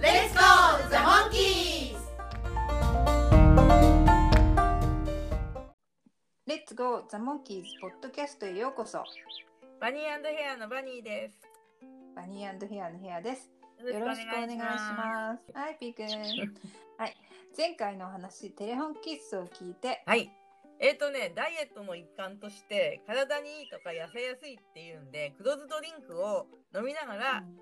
Let's go, the monkeys! レッツゴーザ・モンキーズポッドキャストへようこそ。バニーヘアのバニーです。バニーヘアのヘアです。よろしくお願いします。はいピーくん はい。前回のお話テレフォンキッスを聞いて。はい。えっ、ー、とね、ダイエットの一環として、体にいいとか痩せやすいっていうんで、黒酢ドリンクを飲みながら、うん、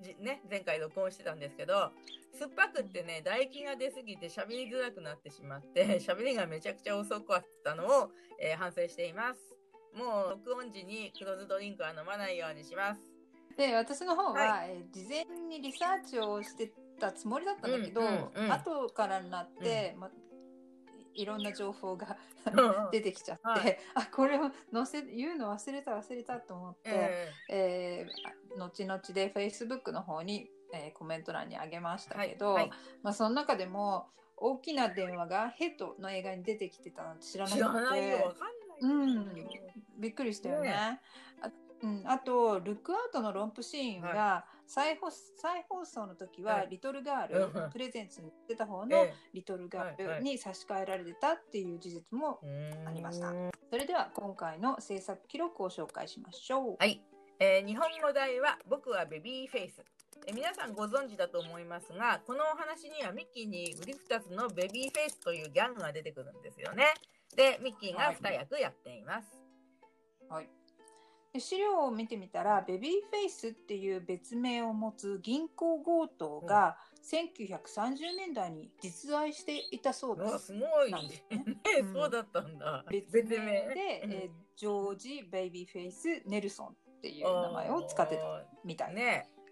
ね、前回録音してたんですけど、酸っぱくってね、唾液が出すぎて喋りづらくなってしまって、喋りがめちゃくちゃ遅かったのを、えー、反省しています。もう録音時に黒酢ドリンクは飲まないようにします。で、私の方は、はい、えー、事前にリサーチをしてたつもりだったんだけど、うんうんうん、後からになって、うん、まいろんな情報が出てきちゃって、はい、あこれを載せ言うの忘れた忘れたと思って、えー、えー、後々で Facebook の方に、えー、コメント欄にあげましたけど、はいはい、まあ、その中でも大きな電話がヘッドの映画に出てきてたなんて知らなくて。うん、びっくりしたよね。ねあうん、あとルックアウトのロンプシーンが、再放再放送の時は、リトルガール、プレゼンツに出た方のリトルガールに差し替えられてたっていう事実もありました。それでは今回の制作記録を紹介しましょう。はい、えー、日本語題は僕はベビーフェイス。え皆さんご存知だと思いますが、このお話にはミッキーにグリフタスのベビーフェイスというギャングが出てくるんですよね。で、ミッキーが2役やっています。はいで資料を見てみたらベビーフェイスっていう別名を持つ銀行強盗が1930年代に実在していたそうです。すごい、ね うん、そうだったんだ。別名で、えー、ジョージ・ベイビーフェイス・ネルソンっていう名前を使ってたみたい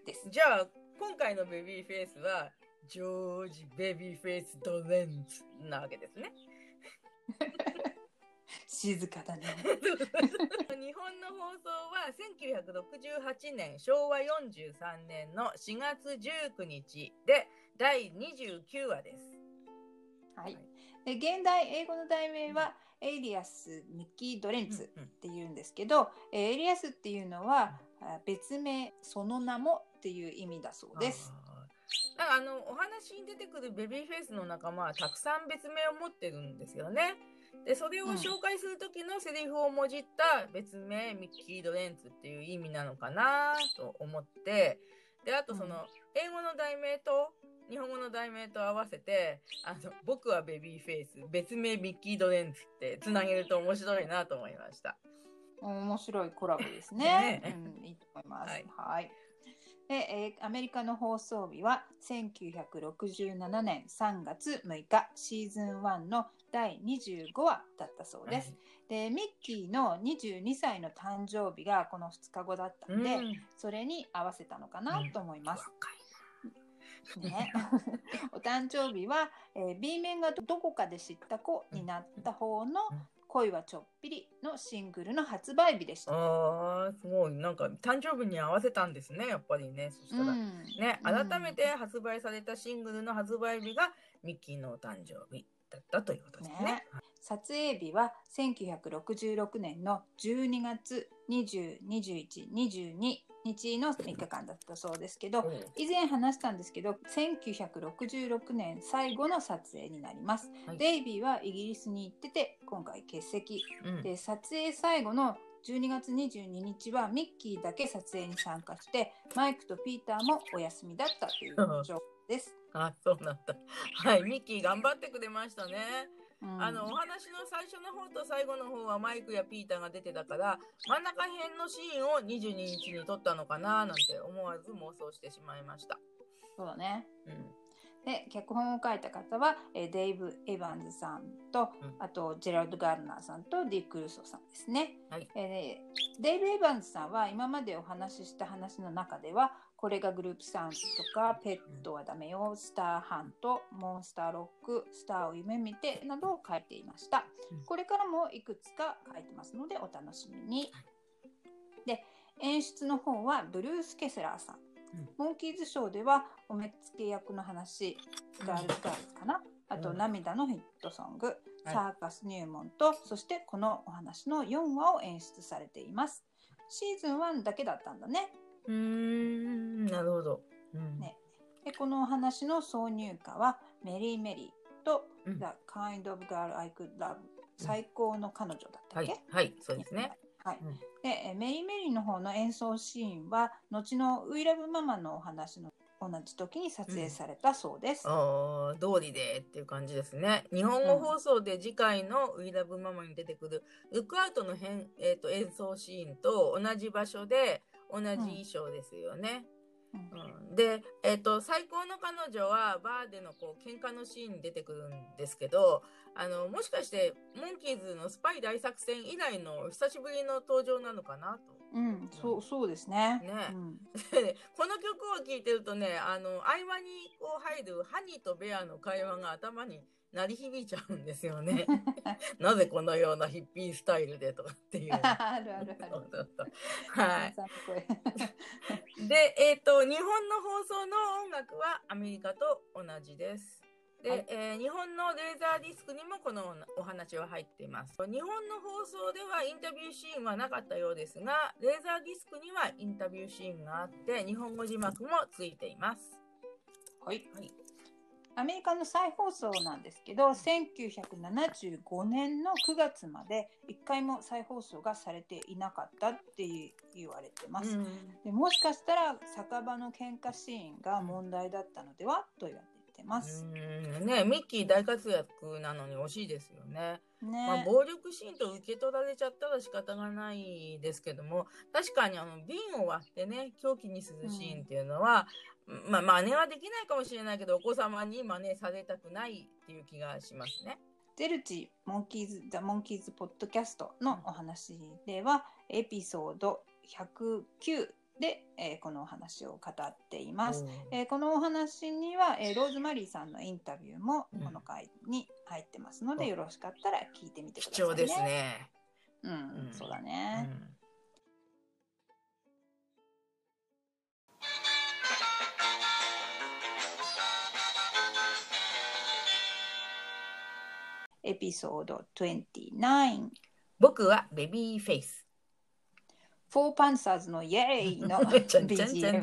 です。ね、じゃあ今回のベビーフェイスはジョージ・ベビーフェイス・ドレンツなわけですね。静かだね。日本の放送は1968年昭和43年の4月19日で第29話です。はい。で現代英語の題名は、うん、 Alias Micky Dolenz っていうんですけど、うんうん、 alias っていうのは、別名その名もっていう意味だそうです。だからあのお話に出てくるベビーフェイスの仲間はたくさん別名を持ってるんですよね。で、それを紹介する時のセリフをもじった別名、ミッキー・ドレンツっていう意味なのかなと思って、で、あとその、英語の題名と日本語の題名と合わせて、あの、僕はベビーフェイス、別名ミッキー・ドレンツってつなげると面白いなと思いました。面白いコラボですね。ねうん、いいと思います。はい、はいで、えー、アメリカの放送日は1967年3月6日シーズン1の第25話だったそうです。でミッキーの22歳の誕生日がこの2日後だったんで、うん、それに合わせたのかなと思います。うん、ね、お誕生日は、えー、B 面がどこかで知った子になった方の恋はちょっぴりのシングルの発売日でした。ああ、すごい。なんか誕生日に合わせたんですね、やっぱりね。そしたら、うん、ね、改めて発売されたシングルの発売日がミッキーのお誕生日だったということですね。ね撮影日は1966年の12月20、21、22日の3日間だったそうですけど、以前話したんですけど、1966年最後の撮影になります。はい、デイビーはイギリスに行ってて、今回欠席。うん、で、撮影最後の12月22日はミッキーだけ撮影に参加して、マイクとピーターもお休みだったという状況です。あ、そうなんだ。はい、ミッキー頑張ってくれましたね。あのお話の最初の方と最後の方はマイクやピーターが出てたから真ん中辺のシーンを22日に撮ったのかななんて思わず妄想してしまいました。そうだね、うん、で脚本を書いた方は、えデイブ・エヴァンズさんと、うん、あとジェラルド・ガールナーさんとディック・ルソさんですね、はい。えー、デイブ・エヴァンズさんは今までお話しした話の中ではこれがグループサウンドとかペットはダメよスターハントモンスターロックスターを夢見てなどを書いていました。これからもいくつか書いてますのでお楽しみに。で演出の方はブルース・ケセラーさん。モンキーズショーではお目付け役の話ガールズガールズかな。あと涙のヒットソングサーカス入門と、そしてこのお話の4話を演出されています。シーズン1だけだったんだねうーんなるほど。うん。ね。でこのお話の挿入歌はメリー・メリーと、うん。The Kind of Girl I Could Love 最高の彼女だったっけ、はい、はい、そうですね。はい。うん。でえメリー・メリーの方の演奏シーンは後の「ウイラブママ」のお話の同じ時に撮影されたそうです。ああ、通りでっていう感じですね。日本語放送で次回の「ウィラブママ」に出てくる「ルックアウトの変」えー、と演奏シーンと同じ場所で同じ衣装ですよね。うん。うん。で、えっと最高の彼女はバーでのこう喧嘩のシーンに出てくるんですけどあのもしかしてモンキーズのスパイ大作戦以来の久しぶりの登場なのかなと。うん、そうそうですね。ね。うん。で この曲を聴いてるとねあの合間にこう入るハニーとベアの会話が頭に鳴り響いちゃうんですよね。なぜこのようなヒッピースタイルでとかっていう。あるあるある。はい。で、えっ、と、日本の放送の音楽はアメリカと同じです。で、はいえー日本のレーザーディスクにもこのお話は入っています。日本の放送ではインタビューシーンはなかったようですが、レーザーディスクにはインタビューシーンがあって、日本語字幕もついています。はい。はい。アメリカの再放送なんですけど、1975年の9月まで1回も再放送がされていなかったって言われてます。でもしかしたら酒場の喧嘩シーンが問題だったのではと言われてます。うんね、ミッキー大活躍なのに惜しいですよね。ね、まあ、暴力シーンと受け取られちゃったら仕方がないですけども確かにあの瓶を割ってね狂気にするシーンっていうのは、まあ真似はできないかもしれないけどお子様に真似されたくないっていう気がしますね。ゼルチモンキーズ・ザ・モンキーズ・ポッドキャストのお話では、エピソード109で、えーこのお話を語っています。えーこのお話には、えーローズマリーさんのインタビューもうんこの回に入ってますので、うんよろしかったら聞いてみてください、ね。貴重です。ね。うん、うんそうだうね。エピソード29。僕はベビーフェイス。フォーパンサーズのイエーイの BGM,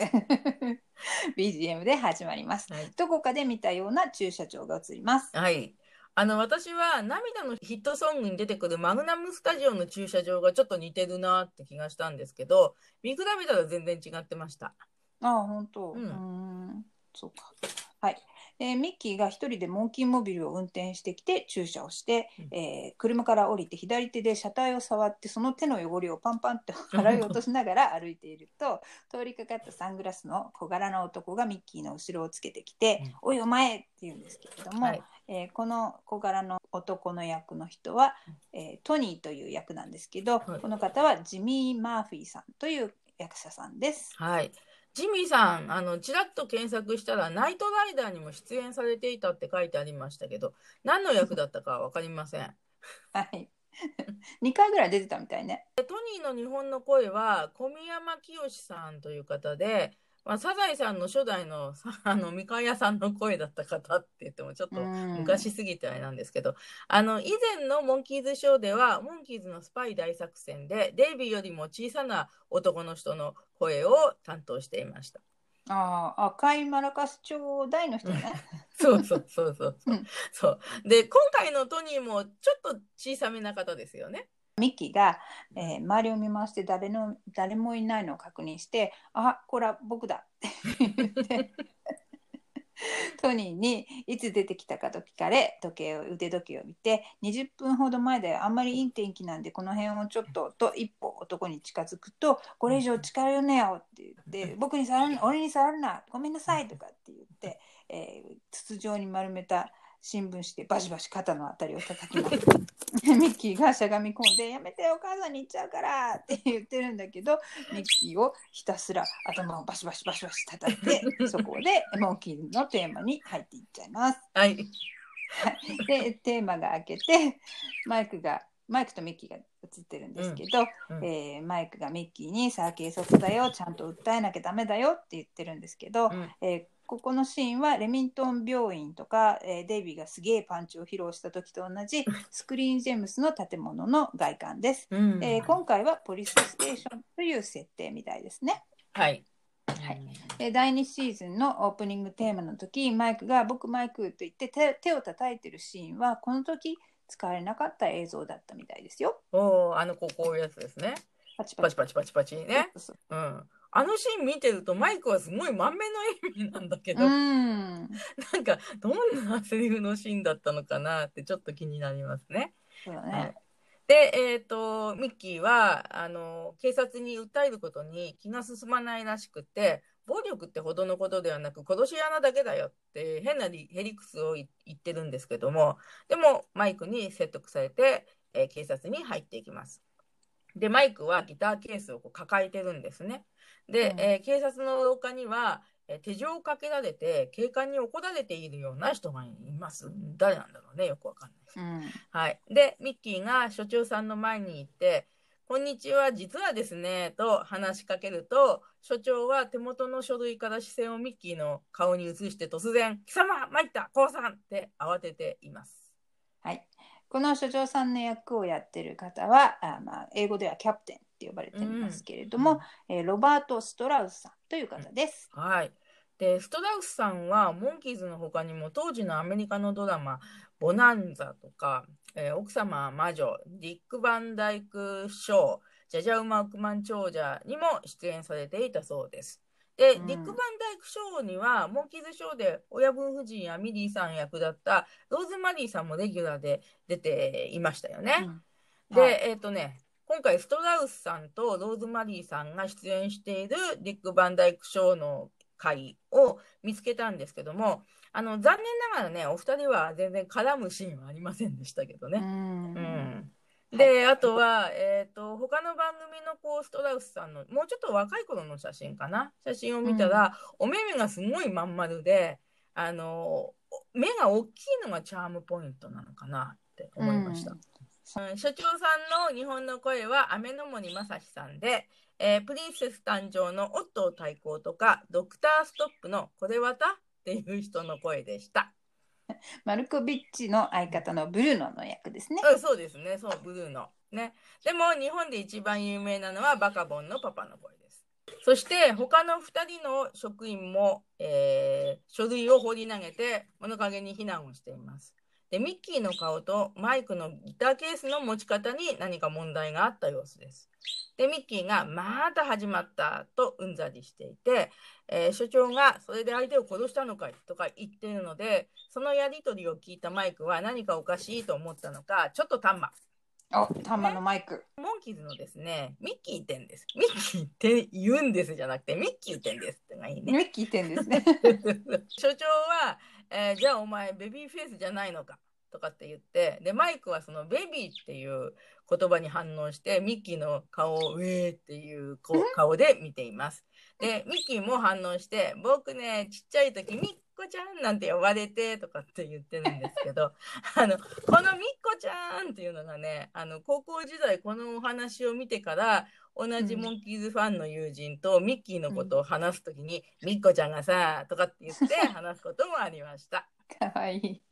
BGM で始まります。はいどこかで見たような駐車場が映ります。はい。あの、私は涙のヒットソングに出てくるマグナムスタジオの駐車場がちょっと似てるなって気がしたんですけど、見比べたら全然違ってました。ああ、本当。うんうーんそうか。はい。えーミッキーが一人でモンキーモビルを運転してきて駐車をして、うんえー車から降りて左手で車体を触ってその手の汚れをパンパンって 払い落としながら歩いていると通りかかったサングラスの小柄な男がミッキーの後ろをつけてきてうん「おいお前!」って言うんですけれども、はいえーこの小柄の男の役の人は、えートニーという役なんですけど、はいこの方はジミー・マーフィーさんという役者さんです。はい。ジミーさん、あの、ちらっと検索したら、ナイトライダーにも出演されていたって書いてありましたけど、何の役だったかわかりません。はい。2回ぐらい出てたみたいね。でトニーの日本の声は小宮山清さんという方で、まあ、サザエさんの初代のさ あの三河屋さんの声だった方って言ってもちょっと昔すぎてあれなんですけど、あの以前のモンキーズショーではモンキーズのスパイ大作戦でデイビーよりも小さな男の人の声を担当していました。ああ、赤いマラカス町大の人ね。そうそうそうそうそう。うんそうで今回のトニーもちょっと小さめな方ですよね。ミッキーが、えー周りを見回して誰の誰もいないのを確認して「あこれは僕だ」って言って トニーにいつ出てきたかと聞かれ時計を腕時計を見て20分ほど前であんまりいい天気なんでこの辺をちょっとと一歩男に近づくと「これ以上近寄んねよ」って言って「僕に触る俺に触るな。ごめんなさい」とかって言って、えー筒状に丸めた新聞紙でバシバシ肩のあたりを叩きます。ミッキーがしゃがみ込んで「やめてお母さんに行っちゃうから」って言ってるんだけどミッキーをひたすら頭をバシバシバシバシ叩いて そこでモンキーのテーマに入っていっちゃいます。はい。でテーマが開けてマイクがマイクとミッキーが映ってるんですけど、うんうん。えーマイクがミッキーに「さあ警察だよちゃんと訴えなきゃダメだよ」って言ってるんですけど、うん。えーここのシーンはレミントン病院とか、えーデイビーがすげえパンチを披露した時と同じスクリーンジェムスの建物の外観です。うんえー今回はポリスステーションという設定みたいですね。はい。はいで第2シーズンのオープニングテーマの時マイクが「僕マイク」と言って手手を叩いてるシーンはこの時使われなかった映像だったみたいですよ。おお、あのこうこういうやつですね。パチパチパチパチパチね。そうそううん。あのシーン見てるとマイクはすごい満面の笑みなんだけど、うなんんかどんなセリフのシーンだったのかなってちょっと気になりますね。そうだはいね。で、えっ、と、ミッキーは、あの、警察に訴えることに気が進まないらしくて、暴力ってほどのことではなく、殺し穴だけだよって変なリヘリクスをい言ってるんですけども、でも、マイクに説得されて、えー警察に入っていきます。で、マイクはギターケースをこう抱えてるんですね。で、うんえー警察の廊下には、えー手錠をかけられて、警官に怒られているような人がいます。誰なんだろうね、よくわかんないです。うんはい。で、ミッキーが所長さんの前に行って、こんにちは、実はですね、と話しかけると、所長は手元の書類から視線をミッキーの顔に移して突然、貴様参った降参って慌てています。はい、この所長さんの役をやってる方はあ、まあ、英語ではキャプテンって呼ばれていますけれども、えーロバート・ストラウスさんという方です。はい。で、ストラウスさんは、モンキーズの他にも当時のアメリカのドラマ、ボナンザとか、えー奥様は魔女、ディック・バンダイク・ショー、ジャジャウマ・億万長者にも出演されていたそうです。で、うんディック・バンダイク・ショーには、モンキーズショーで親分夫人やミリーさん役だったローズマリーさんもレギュラーで出ていましたよね。うんで、はいえっ、とね、今回ストラウスさんとローズマリーさんが出演しているディック・バンダイク・ショーの回を見つけたんですけども、あの、残念ながらね、お二人は全然絡むシーンはありませんでしたけどうね。んうん。で、あとは、えっ、と、他の番組のこう、ストラウスさんの、もうちょっと若い頃の写真かな？写真を見たら、お目目がすごいまん丸で、あの、目が大きいのがチャームポイントなのかなって思いました。うん所長さんの日本の声は雨の森正史さんで、えープリンセス誕生のオットー対抗とか、ドクターストップのこれわた？っていう人の声でした。マルコビッチの相方のブルーノの役ですね。うん、そうですね、そう、ブルーノ。ね。でも、日本で一番有名なのはバカボンのパパの声です。そして、他の2人の職員も、えー書類を放り投げて、物陰に避難をしています。で、ミッキーの顔とマイクのギターケースの持ち方に何か問題があった様子です。で、ミッキーが、また始まったとうんざりしていて、えー所長が、それで相手を殺したのかいとか言っているので、そのやりとりを聞いたマイクは何かおかしいと思ったのか、ちょっとタンマ。お、タンマのマイク。モンキーズのですね、ミッキー言ってんです。ミッキーって言うんですじゃなくて、ミッキー言ってんですってのがいいね。ミッキー点ですね。所長は、えーじゃあお前ベビーフェイスじゃないのか？とかって言って、で、マイクはそのベビーっていう言葉に反応して、ミッキーの顔をウェーっていう顔で見ています。で、ミッキーも反応して、僕ね、ちっちゃい時、ミッコちゃんなんて呼ばれてとかって言ってるんですけど、あの、このミッコちゃんっていうのがね、あの、高校時代このお話を見てから、同じモンキーズファンの友人とミッキーのことを話すときに、ミッコちゃんがさ、とかって言って 話すこともありました。かわいい。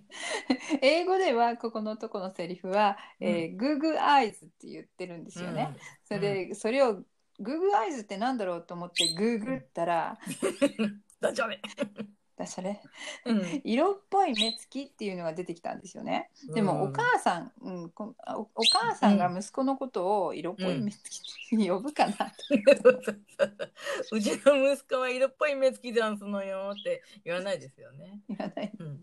英語ではここのとこのセリフは、えー、グーグーアイズって言ってるんですよね。それで、それをグーグーアイズってなんだろうと思ってグーグったら、うん。ダジャレ。だそれ。うん。色っぽい目つきっていうのが出てきたんですよね。でもお母さん、うん、こおお母さんが息子のことを色っぽい目つきって呼ぶかなうそうそううちの息子は色っぽい目つきじゃん。すのよって言わないですよね。言わないうん。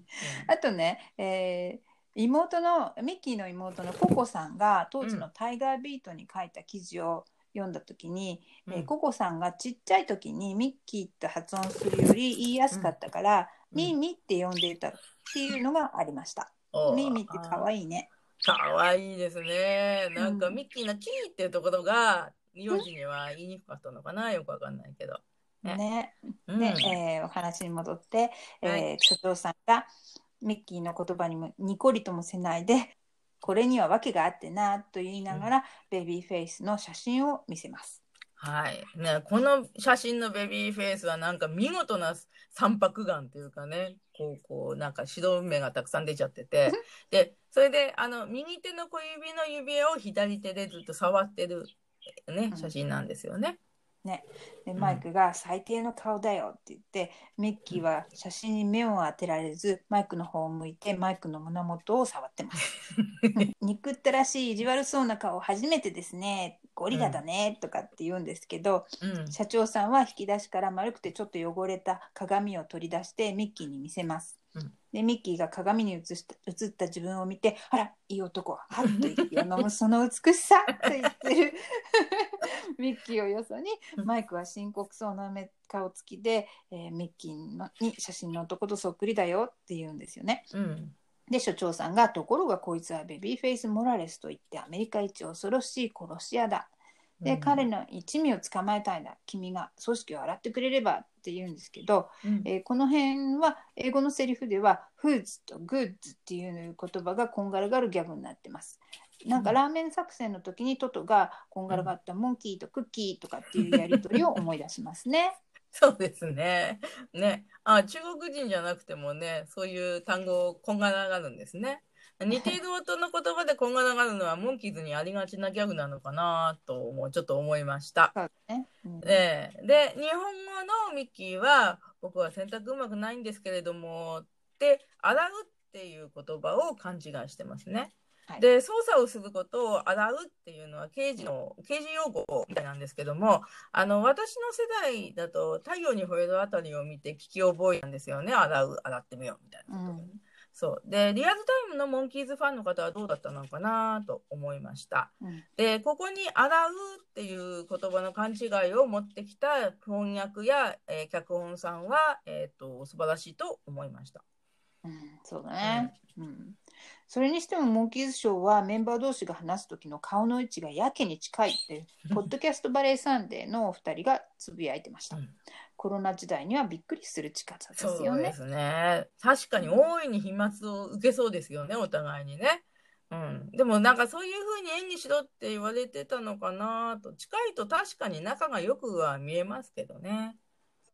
あとね、えー妹のミッキーの妹のココさん。が当時のタイガービートに書いた記事を読んだ時に、うんえーココさんがちっちゃい時にミッキーって発音するより言いやすかったから、ミミって呼んでいたっていうのがありました。ミミって可愛いね。かわいいですね。なんかミッキーのキーっていうところが、名字には言いにくかったのかなよくわかんないけど。ね。ねうんで、えーお話に戻って、えーはい所長さんがミッキーの言葉にもニコリともせないで、これには訳があってなと言いながら、ベビーフェイスの写真を見せます。はい。ね、この写真のベビーフェイスはなんか見事な三白眼っていうかね、こう、こう、なんか白目がたくさん出ちゃってて、で、それで、あの、右手の小指の指を左手でずっと触ってる、ねう、ん写真なんですよね。でマイクが最低の顔だよって言って、ミッキーは写真に目を当てられず、マイクの方を向いてマイクの胸元を触ってます。憎ったらしい意地悪そうな顔初めてですね。ゴリラだね、とかって言うんですけど、うん。社長さんは引き出しから丸くてちょっと汚れた鏡を取り出してミッキーに見せます。うんでミッキーが鏡に映した映った自分を見て「あらいい男はっと息を飲むその美しさ」と言ってる ミッキーをよそにマイクは深刻そうな目顔つきで、えーミッキーのに写真の男とそっくりだよって言うんですよね。うん。で所長さんが「ところがこいつはベビーフェイス・モラレスといってアメリカ一恐ろしい殺し屋だ」で、うん彼の一味を捕まえたいな君が組織を洗ってくれればって言うんですけど、うんえーこの辺は英語のセリフでは「フーズ」と「グッズ」っていう言葉がこんがらがるギャグになってます。なんかうんラーメン作戦の時にトトがこんがらがったモンキーとクッキーとかっていうやりとりを思い出しますね。そうですね。ね。あ、中国人じゃなくてもね、そういう単語こんがらがるんですね。似ている音の言葉でこんがらがるのはモンキーズにありがちなギャグなのかなと思う、ちょっと思いました。ね。うんええで、日本語のミッキーは、僕は洗濯うまくないんですけれども、って、洗うっていう言葉を勘違いしてますね。はいで、操作をすることを洗うっていうのは刑事の、刑事用語みたいなんですけども、あの、私の世代だと、太陽に吠えるあたりを見て聞き覚えたんですよね。洗う、洗ってみようみたいなことうんそう。で、リアルタイムのモンキーズファンの方はどうだったのかなと思いました。うんで、ここに洗うっていう言葉の勘違いを持ってきた翻訳や、えー脚本さんは、えっ、と、素晴らしいと思いました。うん、そうだね、うん。それにしてもモンキーズショーはメンバー同士が話す時の顔の位置がやけに近いって、ポッドキャストバレーサンデーのお二人がつぶやいてました。うんコロナ時代にはびっくりする近さですそうよね。ですね。確かに大いに飛沫を受けそうですよね、お互いにね。うん。でもなんかそういうふうに演技しろって言われてたのかなと。近いと確かに仲がよくは見えますけどね。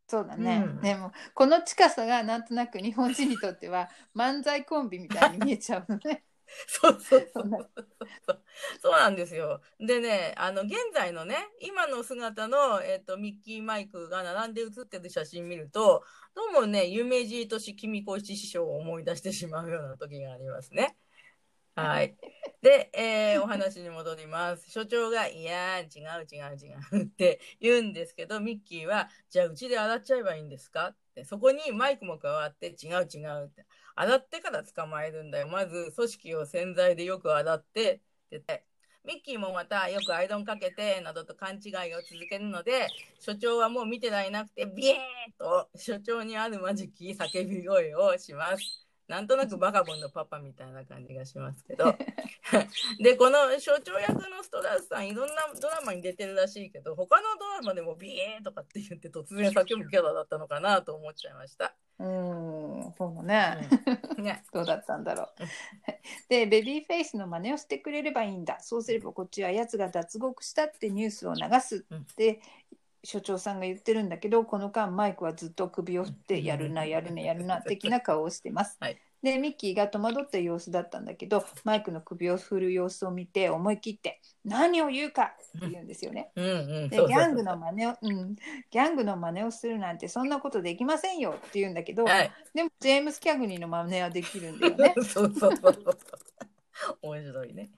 そうだね、うんでもこの近さがなんとなく日本人にとっては 漫才コンビみたいに見えちゃうのね。そうそうそうそう。そうなんですよ。でね、あの、現在のね、今の姿の、えっと、ミッキーマイクが並んで写ってる写真見ると、どうもね、有名人とし君子七師匠を思い出してしまうような時がありますね。はい。で、えーお話に戻ります。所長が、いやー、違う違う違うって言うんですけど、ミッキーは、じゃあうちで洗っちゃえばいいんですか？って、そこにマイクも加わって、違う違うって。洗ってから捕まえるんだよ。まず、組織を洗剤でよく洗って、ってって。ミッキーもまたよくアイロンかけて、などと勘違いを続けるので、所長はもう見てられなくて、ビエーンと所長にあるまじき叫び声をします。なんとなくバカボンのパパみたいな感じがしますけど。で、この所長役のストラスさん、いろんなドラマに出てるらしいけど、他のドラマでもビエーとかって言って突然叫ぶキャラだったのかなと思っちゃいました。うーん、そうだね。うんね。どうだったんだろううん。で、ベビーフェイスの真似をしてくれればいいんだ。そうすればこっちはやつが脱獄したってニュースを流すって、所長さんが言ってるんだけど、この間マイクはずっと首を振って、やるな、やるな、やるな、的な顔をしてます。はいで、ミッキーが戸惑った様子だったんだけど、マイクの首を振る様子を見て、思い切って、何を言うかって言うんですよね。うんうん。でギャングの真似を、うん、ギャングの真似をするなんてそんなことできませんよって言うんだけど、はい。でもジェームス・キャグニーの真似はできるんだよね。そうそうそう。面白いね。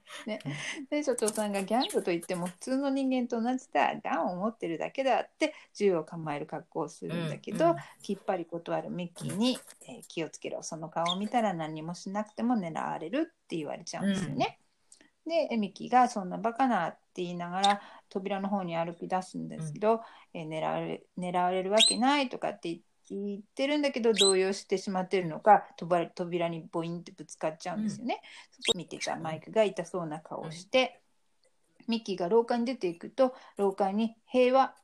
で所長さんがギャングといっても普通の人間と同じだ。ガンを持ってるだけだって銃を構える格好をするんだけど、うんうん。きっぱり断るミッキーに、えー気をつけろ。その顔を見たら何もしなくても狙われるって言われちゃうんですよね。でえミッキーがそんなバカなって言いながら扉の方に歩き出すんですけど、えー狙われ狙われるわけないとかって言っ聞いてるんだけど動揺してしまってるのか扉にボインってぶつかっちゃうんですよね。うん、そこ見てたマイクが痛そうな顔をして、ミッキーが廊下に出ていくと廊下に平和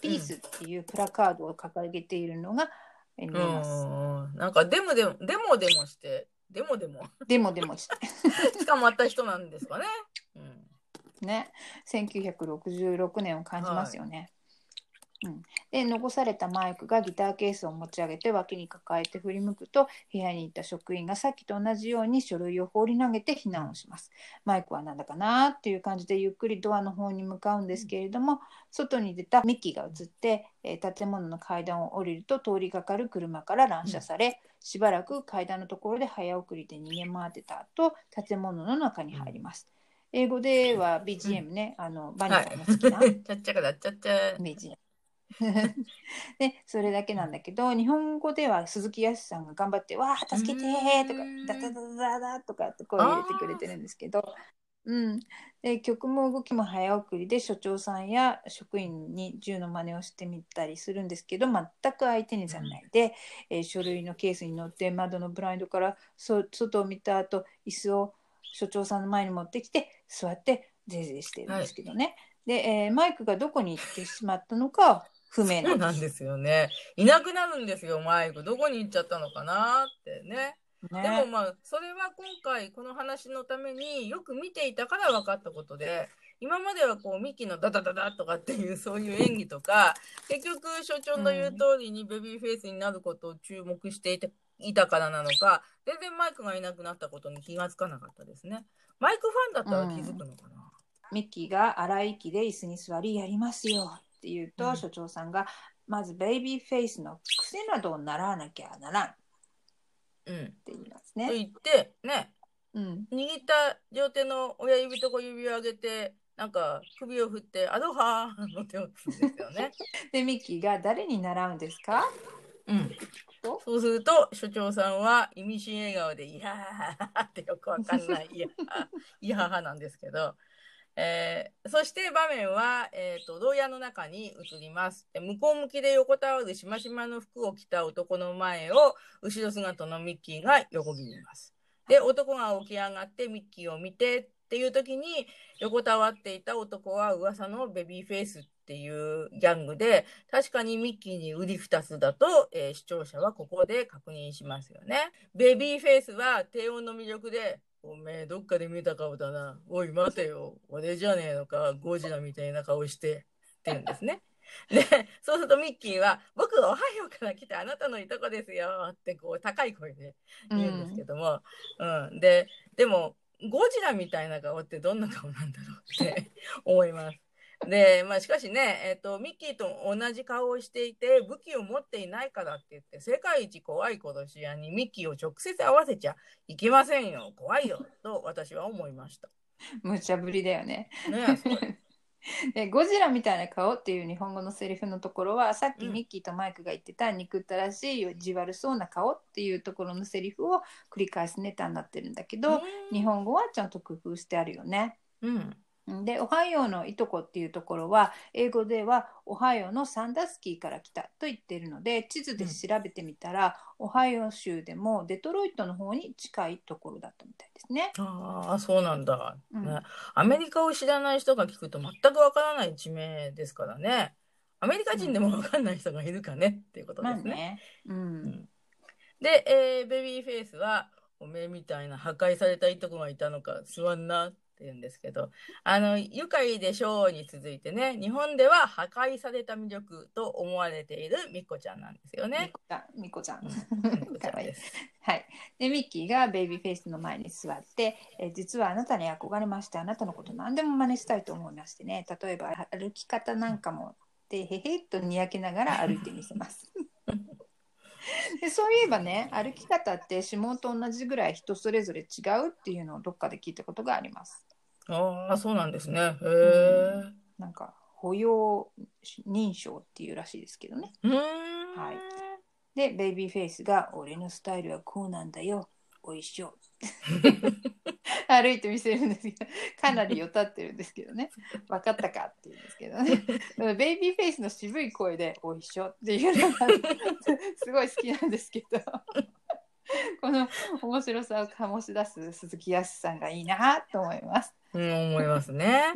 ピースっていうプラカードを掲げているのが見えます。うん、なんかデモでもデモデモしてデモデモデモデモして捕まった人なんですかね。うんね1966年を感じますよね。はい、うん、で残されたマイクがギターケースを持ち上げて脇に抱えて振り向くと部屋にいた職員がさっきと同じように書類を放り投げて避難をします。マイクはなんだかな？っていう感じでゆっくりドアの方に向かうんですけれども外に出たミッキーが映って、えー、建物の階段を降りると通りがかる車から乱射され、うん、しばらく階段のところで早送りで逃げ回ってた後建物の中に入ります。うん英語では BGM ね、あの、バニラの好きな？ちゃっちゃかだっちゃっちゃ。BGM。でそれだけなんだけど日本語では鈴木康さんが頑張って「わあ助けて!」とか「ダダダダダ」とかって声を入れてくれてるんですけど、うん、で曲も動きも早送りで所長さんや職員に銃の真似をしてみたりするんですけど全く相手にされないで、えー、書類のケースに乗って窓のブラインドからそ外を見た後椅子を所長さんの前に持ってきて座ってぜいぜいしてるんですけどね、はい、で、えー、マイクがどこに行ってしまったのか不明なんなんですよねいなくなるんですよマイクどこに行っちゃったのかなってね。ね、でもまあそれは今回この話のためによく見ていたから分かったことで今まではこうミキのダダダダとかっていうそういう演技とか結局所長の言う通りにベビーフェイスになることを注目していていたからなのか、全然マイクがいなくなったことに気がつかなかったですね。マイクファンだったら気づくのかな。うん、ミッキーが荒い息で椅子に座りやりますよって言うと、うん、所長さんがまずベイビーフェイスの癖などを習わなきゃならん。うん、って言いますね。と言ってね、うん、握った両手の親指と小指を上げてなんか首を振ってアドハーの手をつんですよね。でミッキーが誰に習うんですか？うん、そうすると所長さんは意味深笑顔で「いやー」ってよくわかんない「いやいやは」なんですけど、えー、そして場面は、えーと、牢屋の中に移ります向こう向きで横たわるしましまの服を着た男の前を後ろ姿のミッキーが横切ります。で男が起き上がってミッキーを見てっていう時に横たわっていた男は噂のベビーフェイスっていうギャングで、確かにミッキーに売り二つだと、えー、視聴者はここで確認しますよね。ベビーフェイスは低音の魅力で、おめえどっかで見た顔だな。おい待てよ。俺じゃねえのか。ゴジラみたいな顔して。って言うんですね。で、そうするとミッキーは、僕、おはようから来てあなたのいとこですよって、こう、高い声で言うんですけども、うん、うん、で、でも、ゴジラみたいな顔ってどんな顔なんだろうって思います。で、まあ、しかしね、えっ、ー、と、ミッキーと同じ顔をしていて、武器を持っていないからって言って、世界一怖い殺し屋にミッキーを直接合わせちゃいけませんよ。怖いよ。と私は思いました。無茶ぶりだよね。ね でゴジラみたいな顔っていう日本語のセリフのところはさっきミッキーとマイクが言ってた憎ったらしい意地悪そうな顔っていうところのセリフを繰り返すネタになってるんだけど日本語はちゃんと工夫してあるよね。うんで、オハイオのいとこっていうところは、英語ではオハイオのサンダスキーから来たと言っているので、地図で調べてみたら、うん、オハイオ州でもデトロイトの方に近いところだったみたいですね。ああ、そうなんだ、うん、アメリカを知らない人が聞くと全くわからない地名ですからね。アメリカ人でもわかんない人がいるかね、っていうことですね。ね。うん、で、えー、ベビーフェイスは、おめえみたいな破壊されたいとこがいたのか、座んなって言うんですけど、あの、愉快でしょうに続いてね、日本では破壊された魅力と思われているみこちゃんなんですよね。みこちゃん。かわいい。はい。で、ミッキーがベイビーフェイスの前に座って、え実はあなたに憧れまして、あなたのこと何でも真似したいと思いましてね、例えば歩き方なんかも、で、へへっとにやけながら歩いてみせます。でそういえばね歩き方って指紋と同じぐらい人それぞれ違うっていうのをどっかで聞いたことがあります。ああ、そうなんですね。へえ、なんか、保養認証っていうらしいですけどね。はい。で、ベイビーフェイスが、俺のスタイルはこうなんだよ。おいしょ。歩いて見せるんですけどかなりよたってるんですけどね分かったかって言うんですけどね ベイビーフェイスの渋い声で「おいしょ」っていうのがすごい好きなんですけど この面白さを醸し出す鈴木康さんがいいなと思います。うん、思いますね。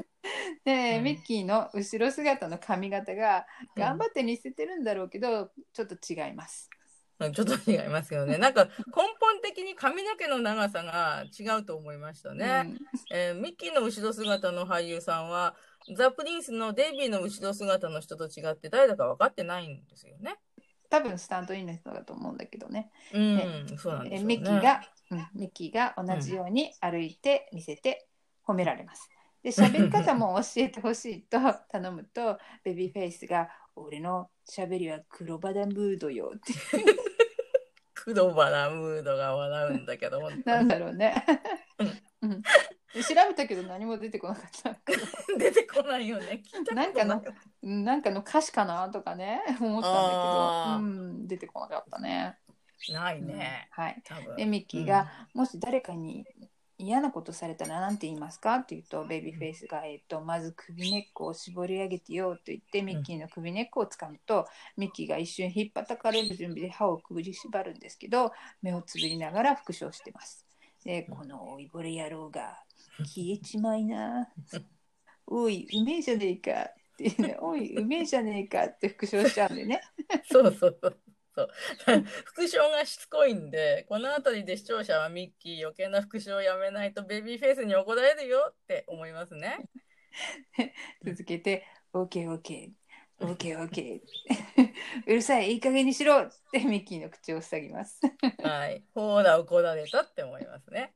で、うん、ミッキーの後ろ姿の髪型が頑張って似せてるんだろうけど、うん、ちょっと違います。ちょっと違いますよね。なんか根本的に髪の毛の長さが違うと思いましたね。うん、えー、ミッキーの後ろ姿の俳優さんは、ザ・プリンスのデイビーの後ろ姿の人と違って誰だか分かってないんですよね。多分スタントインの人だと思うんだけどね。うん、そうなんです、ね、ミッキーが、うん、ミッキーが同じように歩いて見せて褒められます。で、喋り方も教えてほしいと頼むと、ベビーフェイスが、俺の喋りは黒バダムードよって。黒バダムードが笑うんだけど、なんだろうね。うん、調べたけど何も出てこなかった。出てこないよね。なんかの、なんかの歌詞かなとかね、思ったんだけど、うん、出てこなかったね。ないね。うん、はい。で、ミッキーが、もし誰かに嫌なことされたら何て言いますか？って言うと、ベビーフェイスが、えっ、と、まず首根っこを絞り上げてよと言って、ミッキーの首根っこをつかむと、ミッキーが一瞬引っ叩かれる準備で歯をくぐり縛るんですけど、目をつぶりながら復唱してます。で、この老いぼれ野郎が、消えちまいな。おい、うめえじゃねえかって、ね、おい、うめえじゃねえかって復唱しちゃうんでね。そうそうそう。そう復唱がしつこいんで、この辺りで視聴者はミッキー余計な復唱をやめないとベビーフェイスに怒られるよって思いますね。続けて、OKOK。OKOK うるさい、いい加減にしろってミッキーの口を塞ぎます。はい。ほら、怒られたって思いますね。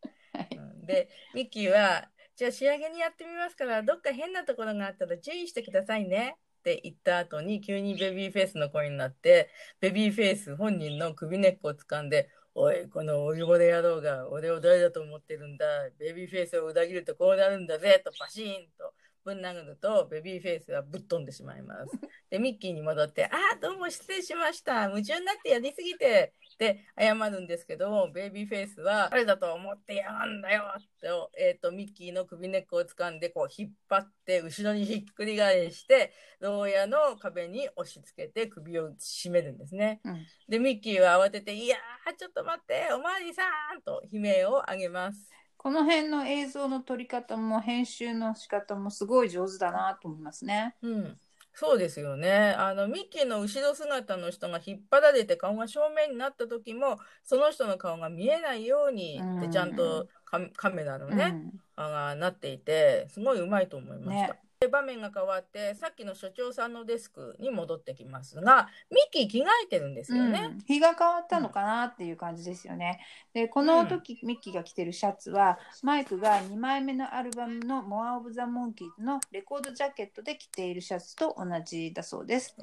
で、ミッキーは、じゃあ仕上げにやってみますから、どっか変なところがあったら注意してくださいね。って言った後に急にベビーフェイスの声になって、ベビーフェイス本人の首根っこを掴んで、おい、このお湯ぼれ野郎が俺を誰だと思ってるんだ。ベビーフェイスを裏切るとこうなるんだぜとパシーンとぶん殴るとベビーフェイスはぶっ飛んでしまいます。で、ミッキーに戻って、ああ、どうも失礼しました。夢中になってやりすぎて、って謝るんですけど、ベイビーフェイスは、誰だと思ってやがんだよと、えっ、ー、と、ミッキーの首根っこを掴んで、こう、引っ張って、後ろにひっくり返して、牢屋の壁に押し付けて首を絞めるんですね。うん、で、ミッキーは慌てて、いやー、ちょっと待って、おまわりさんと悲鳴を上げます。この辺の映像の撮り方も編集の仕方もすごい上手だなと思いますね。うん。そうですよね。あの、ミッキーの後ろ姿の人が引っ張られて顔が正面になった時も、その人の顔が見えないようにってちゃんとカメラのね、うん、がなっていて、すごいうまいと思いました。ねで場面が変わってさっきの所長さんのデスクに戻ってきますがミッキー着替えてるんですよね、うん、日が変わったのかなっていう感じですよね。でこの時、うん、ミッキーが着てるシャツはマイクが2枚目のアルバムの「モア・オブ・ザ・モンキーズ」のレコードジャケットで着ているシャツと同じだそうです。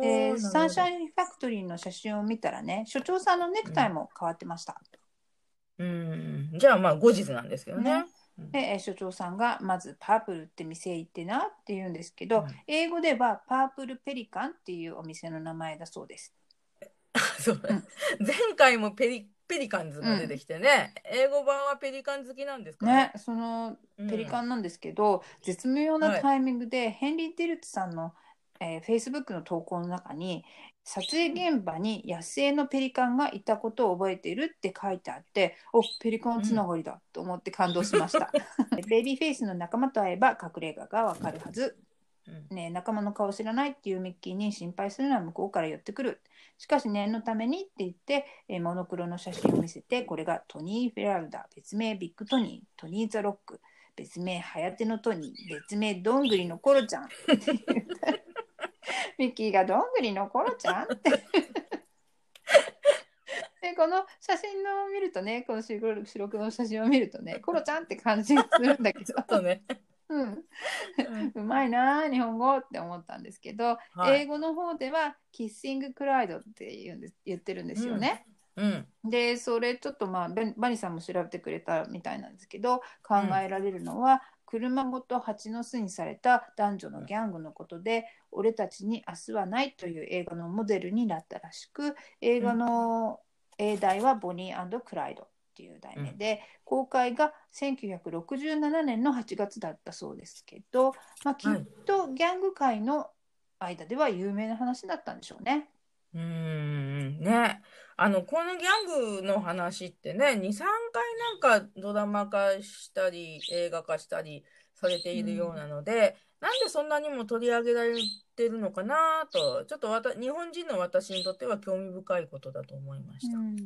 でサンシャインファクトリーの写真を見たらね所長さんのネクタイも変わってました。うん、じゃあまあ後日なんですけどね。ねで所長さんがまず「パープルって店行ってな」って言うんですけど、うん、英語では「パープルペリカン」っていうお店の名前だそうです。そう、うん、前回もペリペリカンズが出てきてね、うん、英語版はペリカン好きなんですかね？ねそのペリカンなんですけど、絶妙なタイミングで、ヘンリー・デルツさんの、えー、Facebook の投稿の中に撮影現場に野生のペリカンがいたことを覚えているって書いてあっておペリカンつながりだと思って感動しました、ベイビーフェイスの仲間と会えば隠れ家がわかるはず、ね、仲間の顔知らないっていうミッキーに心配するのは向こうから寄ってくる。しかし念のためにって言って、えモノクロの写真を見せてこれがトニー・フェラルダ別名ビッグトニートニー・ザ・ロック別名ハヤテのトニー別名どんぐりのコロちゃん ミッキーがどんぐりのコロちゃんって。でこの写真を見るとねこの白黒の写真を見るとねコロちゃんって感じがするんだけど。ね、うん、うまいな日本語って思ったんですけど、はい、英語の方ではキッシングクライドって言うんです言ってるんですよね。うん。うん、でそれちょっとまあバニさんも調べてくれたみたいなんですけど考えられるのは、車ごと蜂の巣にされた男女のギャングのことで「俺たちに明日はない」という映画のモデルになったらしく映画の英題は「ボニークライド」っていう題名で、公開が1967年の8月だったそうですけど、まあ、きっとギャング界の間では有名な話だったんでしょうね。うんね。あのこのギャングの話ってね23回なんかドラマ化したり映画化したりされているようなので、なんでそんなにも取り上げられてるのかなとちょっとわた日本人の私にとっては興味深いことだと思いました。うん、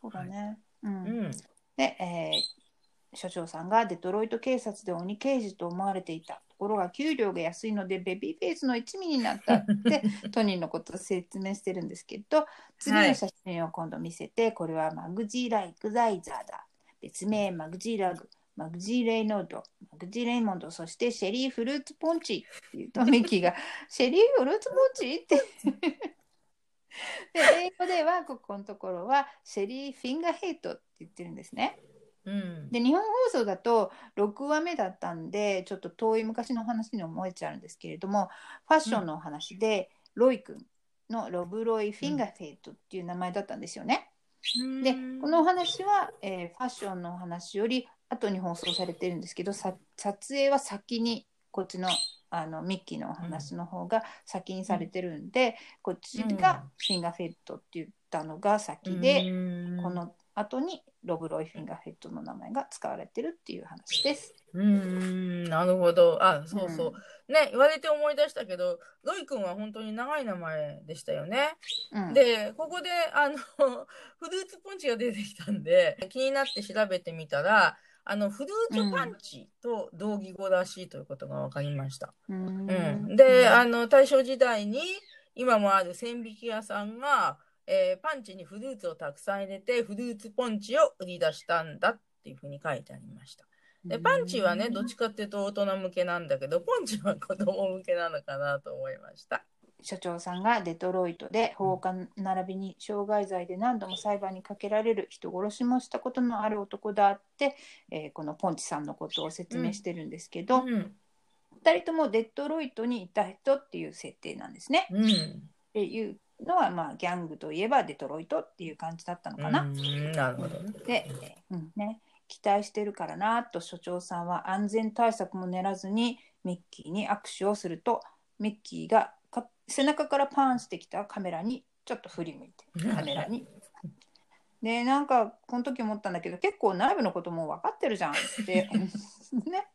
そうだね、はい、うん、うん、で、えー、所長さんがデトロイト警察で鬼刑事と思われていた。ところが給料が安いのでベビーフェイスの一味になったって トニーのことを説明してるんですけど次の写真を今度見せて、はい、これはマグジーラ・イクザイザーだ。別名マグジーラグマグジー・レイノード、マグジー・レイモンド、そしてシェリー・フルーツ・ポンチっていうとミキが、シェリー・フルーツ・ポンチって。で、英語ではここのところはシェリー・フィンガーヘイトって言ってるんですね。うん、で日本放送だと6話目だったんでちょっと遠い昔の話に思えちゃうんですけれどもファッションのお話で、うん、ロイ君のロブロイ・フィンガーヘイトっていう名前だったんですよね。うん、でこのお話は、えー、ファッションのお話より後に放送されてるんですけど撮影は先にこっちのあのミッキーのお話の方が先にされてるんで、うん、こっちがフィンガーフェットって言ったのが先で、うん、この後にロブロイ・フィンガーフェットの名前が使われてるっていう話です。うんなるほど。あそうそう、うん、ね言われて思い出したけどロイ君は本当に長い名前でしたよね。でここであの フルーツポンチが出てきたんで気になって調べてみたらあのフルーツパンチと同義語らしいということが分かりました。うん、うん、で、あの大正時代に今もある千匹屋さんが、えー、パンチにフルーツをたくさん入れてフルーツポンチを売り出したんだっていうふうに書いてありました。でパンチはねどっちかっていうと大人向けなんだけどポンチは子供向けなのかなと思いました。所長さんがデトロイトで放火並びに傷害罪で何度も裁判にかけられる人殺しもしたことのある男だって、えー、このポンチさんのことを説明してるんですけど、うん、2人ともデトロイトにいた人っていう設定なんですね。うん、っていうのは、まあ、ギャングといえばデトロイトっていう感じだったのかな。なるほどで、うんね、期待してるからなと所長さんは安全対策も練らずにミッキーに握手をするとミッキーが背中からパンしてきたカメラにちょっと振り向いてカメラに。でなんかこの時思ったんだけど結構内部のことも分かってるじゃんって ね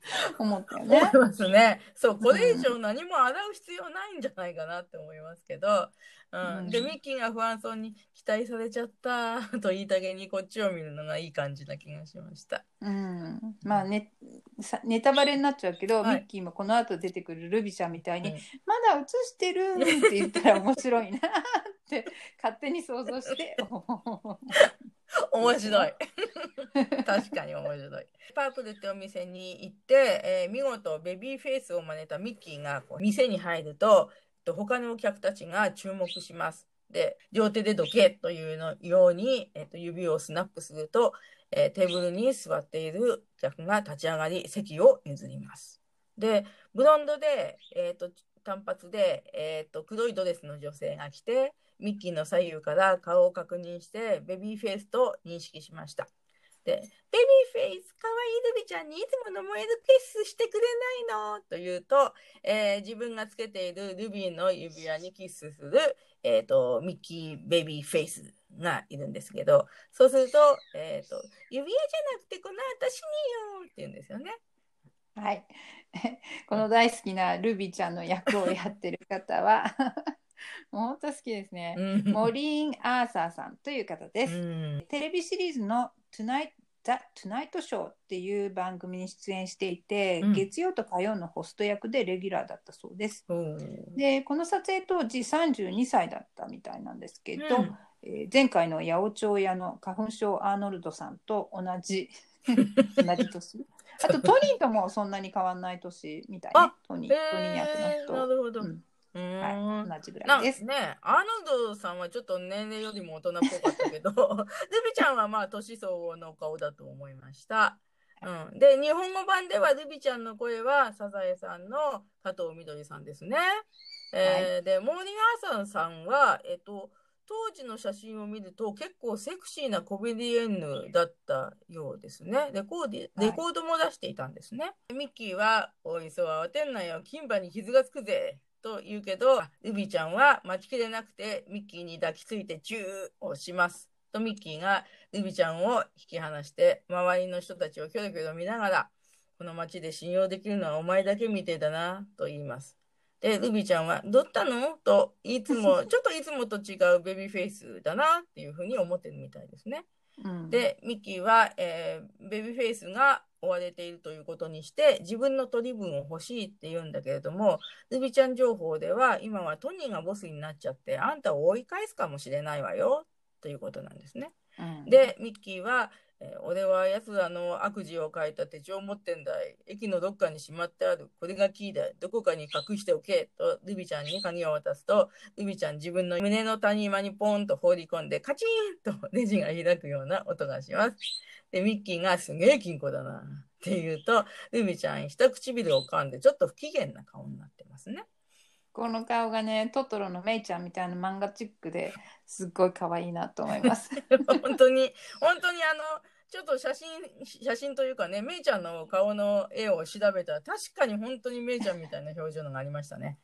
思ったよね。思いますね。そうこれ以上何も洗う必要ないんじゃないかなって思いますけど、うん、うん、でミッキーが不安そうに期待されちゃった と言いたげにこっちを見るのがいい感じな気がしました。うん、まあねネタバレになっちゃうけど、はい、ミッキーもこの後出てくるルビちゃんみたいに、うん、まだ映してるって言ったら面白いなって勝手に想像して 面白い。確かに面白い。パープルってお店に行って、えー、見事ベビーフェイスを真似たミッキーがこう店に入ると他のお客たちが注目します。で両手でどけというのように、えー、と指をスナップすると、えー、テーブルに座っている客が立ち上がり席を譲ります。でブロンドで、えーと、短髪で、えーと黒いドレスの女性が来てミッキーの左右から顔を確認してベビーフェイスと認識しました。で、ベビーフェイス、かわいいルビちゃんにいつもの燃えるキスしてくれないの？と言うと、えー、自分がつけているルビーの指輪にキスする、えっ、ー、と、ミッキーベビーフェイスがいるんですけど、そうすると、えっ、ー、と、指輪じゃなくてこの私によって言うんですよね。はい。この大好きなルビーちゃんの役をやってる方は 本当好きですね。モリーン・アーサーさんという方です。テレビシリーズの Tonight The Tonight Show っていう番組に出演していて、うん、月曜と火曜のホスト役でレギュラーだったそうです。でこの撮影当時32歳だったみたいなんですけど、うん、えー、前回の八百長屋の花粉症アーノルドさんと同じ 同じ年。あとトニーともそんなに変わんない年みたいね。トニー、トニー役の人。なるほど、うんはい、同じぐらいです。ね、アーノルドさんはちょっと年齢よりも大人っぽかったけど、ルビちゃんはまあ年相応の顔だと思いました。うん、で、日本語版ではルビちゃんの声はサザエさんの加藤みどりさんですね。えー、はい、で、モーニングアーサンさんは、えっと、当時の写真を見ると結構セクシーなコメディエンヌだったようですね。レコーディレコードも出していたんですね。はい、ミッキーは、おい、そう慌てんなよ、金馬に傷がつくぜ。と言うけど、ルビーちゃんは待ちきれなくてミッキーに抱きついてチューをします。とミッキーがルビちゃんを引き離して周りの人たちをキョロキョロ見ながらこの街で信用できるのはお前だけみてえだなと言います。で、ルビちゃんは、どったの？と、いつも、ちょっといつもと違うベビーフェイスだなっていうふうに思ってるみたいですね。うん、で、ミッキーは、えー、ベビーフェイスが追われているということにして、自分の取り分を欲しいって言うんだけれども、ルビちゃん情報では、今はトニーがボスになっちゃって、あんたを追い返すかもしれないわよ、ということなんですね。うん、で、ミッキーは、俺は奴らの悪事を書いた手帳を持ってんだい。駅のどっかにしまってある。これがキーだい。どこかに隠しておけ。と、ルビちゃんに鍵を渡すと、ルビちゃん自分の胸の谷間にポンと放り込んで、カチンとネジが開くような音がします。で、ミッキーがすげえ金庫だな。って言うと、ルビちゃん一唇を噛んで、ちょっと不機嫌な顔になってますね。この顔がね、トトロのメイちゃんみたいな漫画チックですっごい可愛いなと思います。本当に、本当にあの、ちょっと写真、写真というかね、めいちゃんの顔の絵を調べたら、確かに本当にめいちゃんみたいな表情のがありましたね。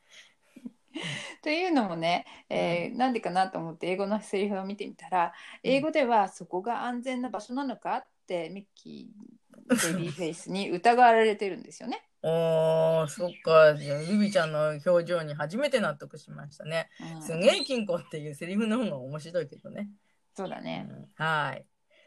というのもね、えー、なんでかなと思って英語のセリフを見てみたら英語ではそこが安全な場所なのかってミッキーベビーフェイスに疑われてるんですよね。おー、そっか。ルビちゃんの表情に初めて納得しましたね。うん、すげえ金庫っていうセリフの方が面白いけどね。そうだね。うん、はい。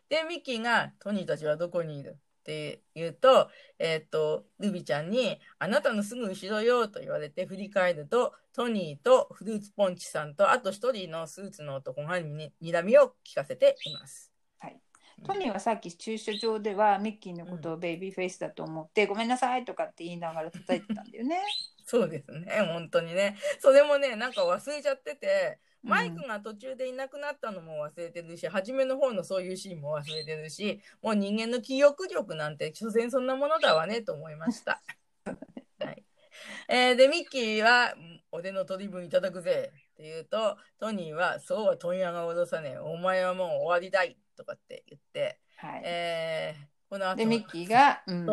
で、ミッキーが、トニーたちはどこにいるって言うと、えっ、ー、と、ルビちゃんに、あなたのすぐ後ろよと言われて振り返ると、トニーとフルーツポンチさんと、あと一人のスーツの男がに睨みを聞かせています。はい。トニーはさっき駐車場ではミッキーのことをベイビーフェイスだと思って、うん、ごめんなさいとかって言いながら叩いてたんだよね。そうですね、本当にね。それもね、なんか忘れちゃってて、マイクが途中でいなくなったのも忘れてるし、うん、初めの方のそういうシーンも忘れてるし、もう人間の記憶力なんて、所詮そんなものだわね、と思いました。はいえー、で、ミッキーは、俺の取り分いただくぜって言うと、トニーは、そうは問屋が脅さねえ。お前はもう終わりだいとかって言って、はいえー、この後で、ミッキーが、うん、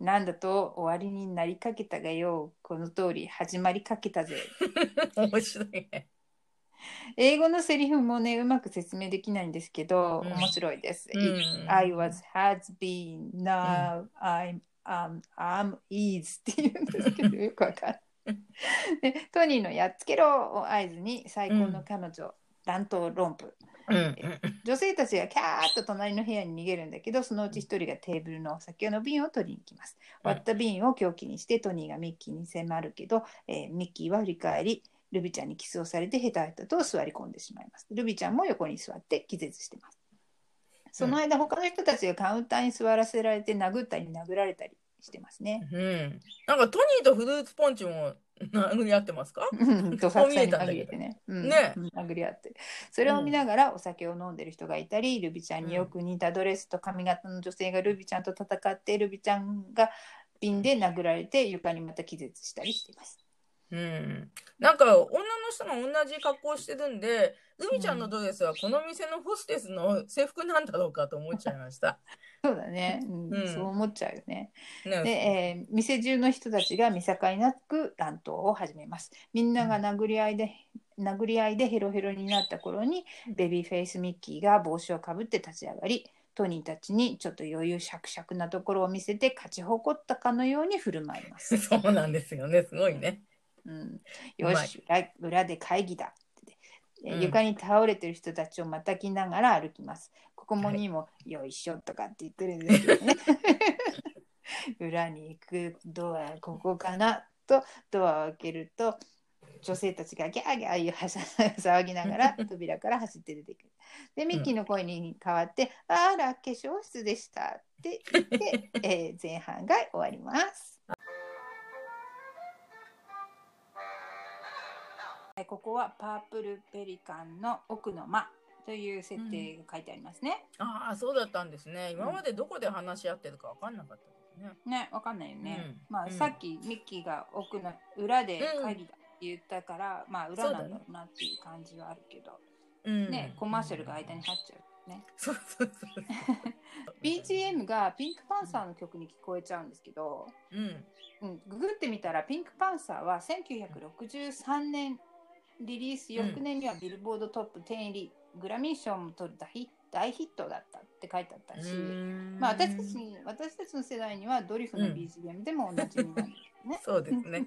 なんだと終わりになりかけたがよ、この通り始まりかけたぜ。面白いね。英語のセリフもね、うまく説明できないんですけど、うん、面白いです。うん、I was, has been, now、I'm, um, I'm, is って言うんですけど、よくわかる。でトニーのやっつけろを合図に最高の彼女、乱闘論布。女性たちがキャーッと隣の部屋に逃げるんだけどそのうち1人がテーブルのお酒の瓶を取りに行きます割った瓶を凶器にしてトニーがミッキーに迫るけど、えー、ミッキーは振り返りルビちゃんにキスをされてヘタヘタと座り込んでしまいます。ルビちゃんも横に座って気絶してます。その間、他の人たちがカウンターに座らせられて殴ったり殴られたりしてますね。うん。なんかトニーとフルーツポンチも殴り合ってますか？とさくさに殴り合ってね。うん、ね、殴り合って。それを見ながらお酒を飲んでる人がいたり、ルビちゃんによく似たドレスと髪型の女性がルビちゃんと戦って、ルビちゃんが瓶で殴られて床にまた気絶したりしています。うん。なんか、女の人が同じ格好してるんで、海ちゃんのドレスはこの店のホステスの制服なんだろうかと思っちゃいました。そうだね、うん、うん、そう思っちゃうよね。ね。で、えー、店中の人たちが見境なく乱闘を始めます。みんなが殴り合いで、うん、殴り合いでヘロヘロになった頃に、ベビーフェイスミッキーが帽子をかぶって立ち上がり、トニーたちにちょっと余裕しゃくしゃくなところを見せて勝ち誇ったかのように振る舞います。そうなんですよね、すごいね。うん、よし裏で会議だうん、床に倒れてる人たちをまたきながら歩きます。ここもにも、はい、よいしょとかって言ってるんですけどね。裏に行くドアここかなとドアを開けると女性たちがギャーギャー騒ぎながら 扉から走って出てくる。でミッキーの声に変わって「うん、あら化粧室でした」って言って、えー、前半が終わります。ここはパープルペリカンの奥の間という設定が書いてありますね。うん、ああ、そうだったんですね。今までどこで話し合ってるか分かんなかったですね。ね、分かんないよね。うん、まあ、さっきミッキーが奥の裏で会議だって言ったから、まあ裏なんだろうなっていう感じはあるけど。ね、コマーシャルが間に入っちゃうね。そうそうそう。BGM がピンクパンサーの曲に聞こえちゃうんですけど、うん、うん、ググってみたらピンクパンサーは1963年リリース翌年にはビルボードトップ10入り、グラミー賞も取る大大ヒットだったって書いてあったし、まあ、私たちに私たちの世代にはドリフの BGM でも同じになるんですね。そうですね。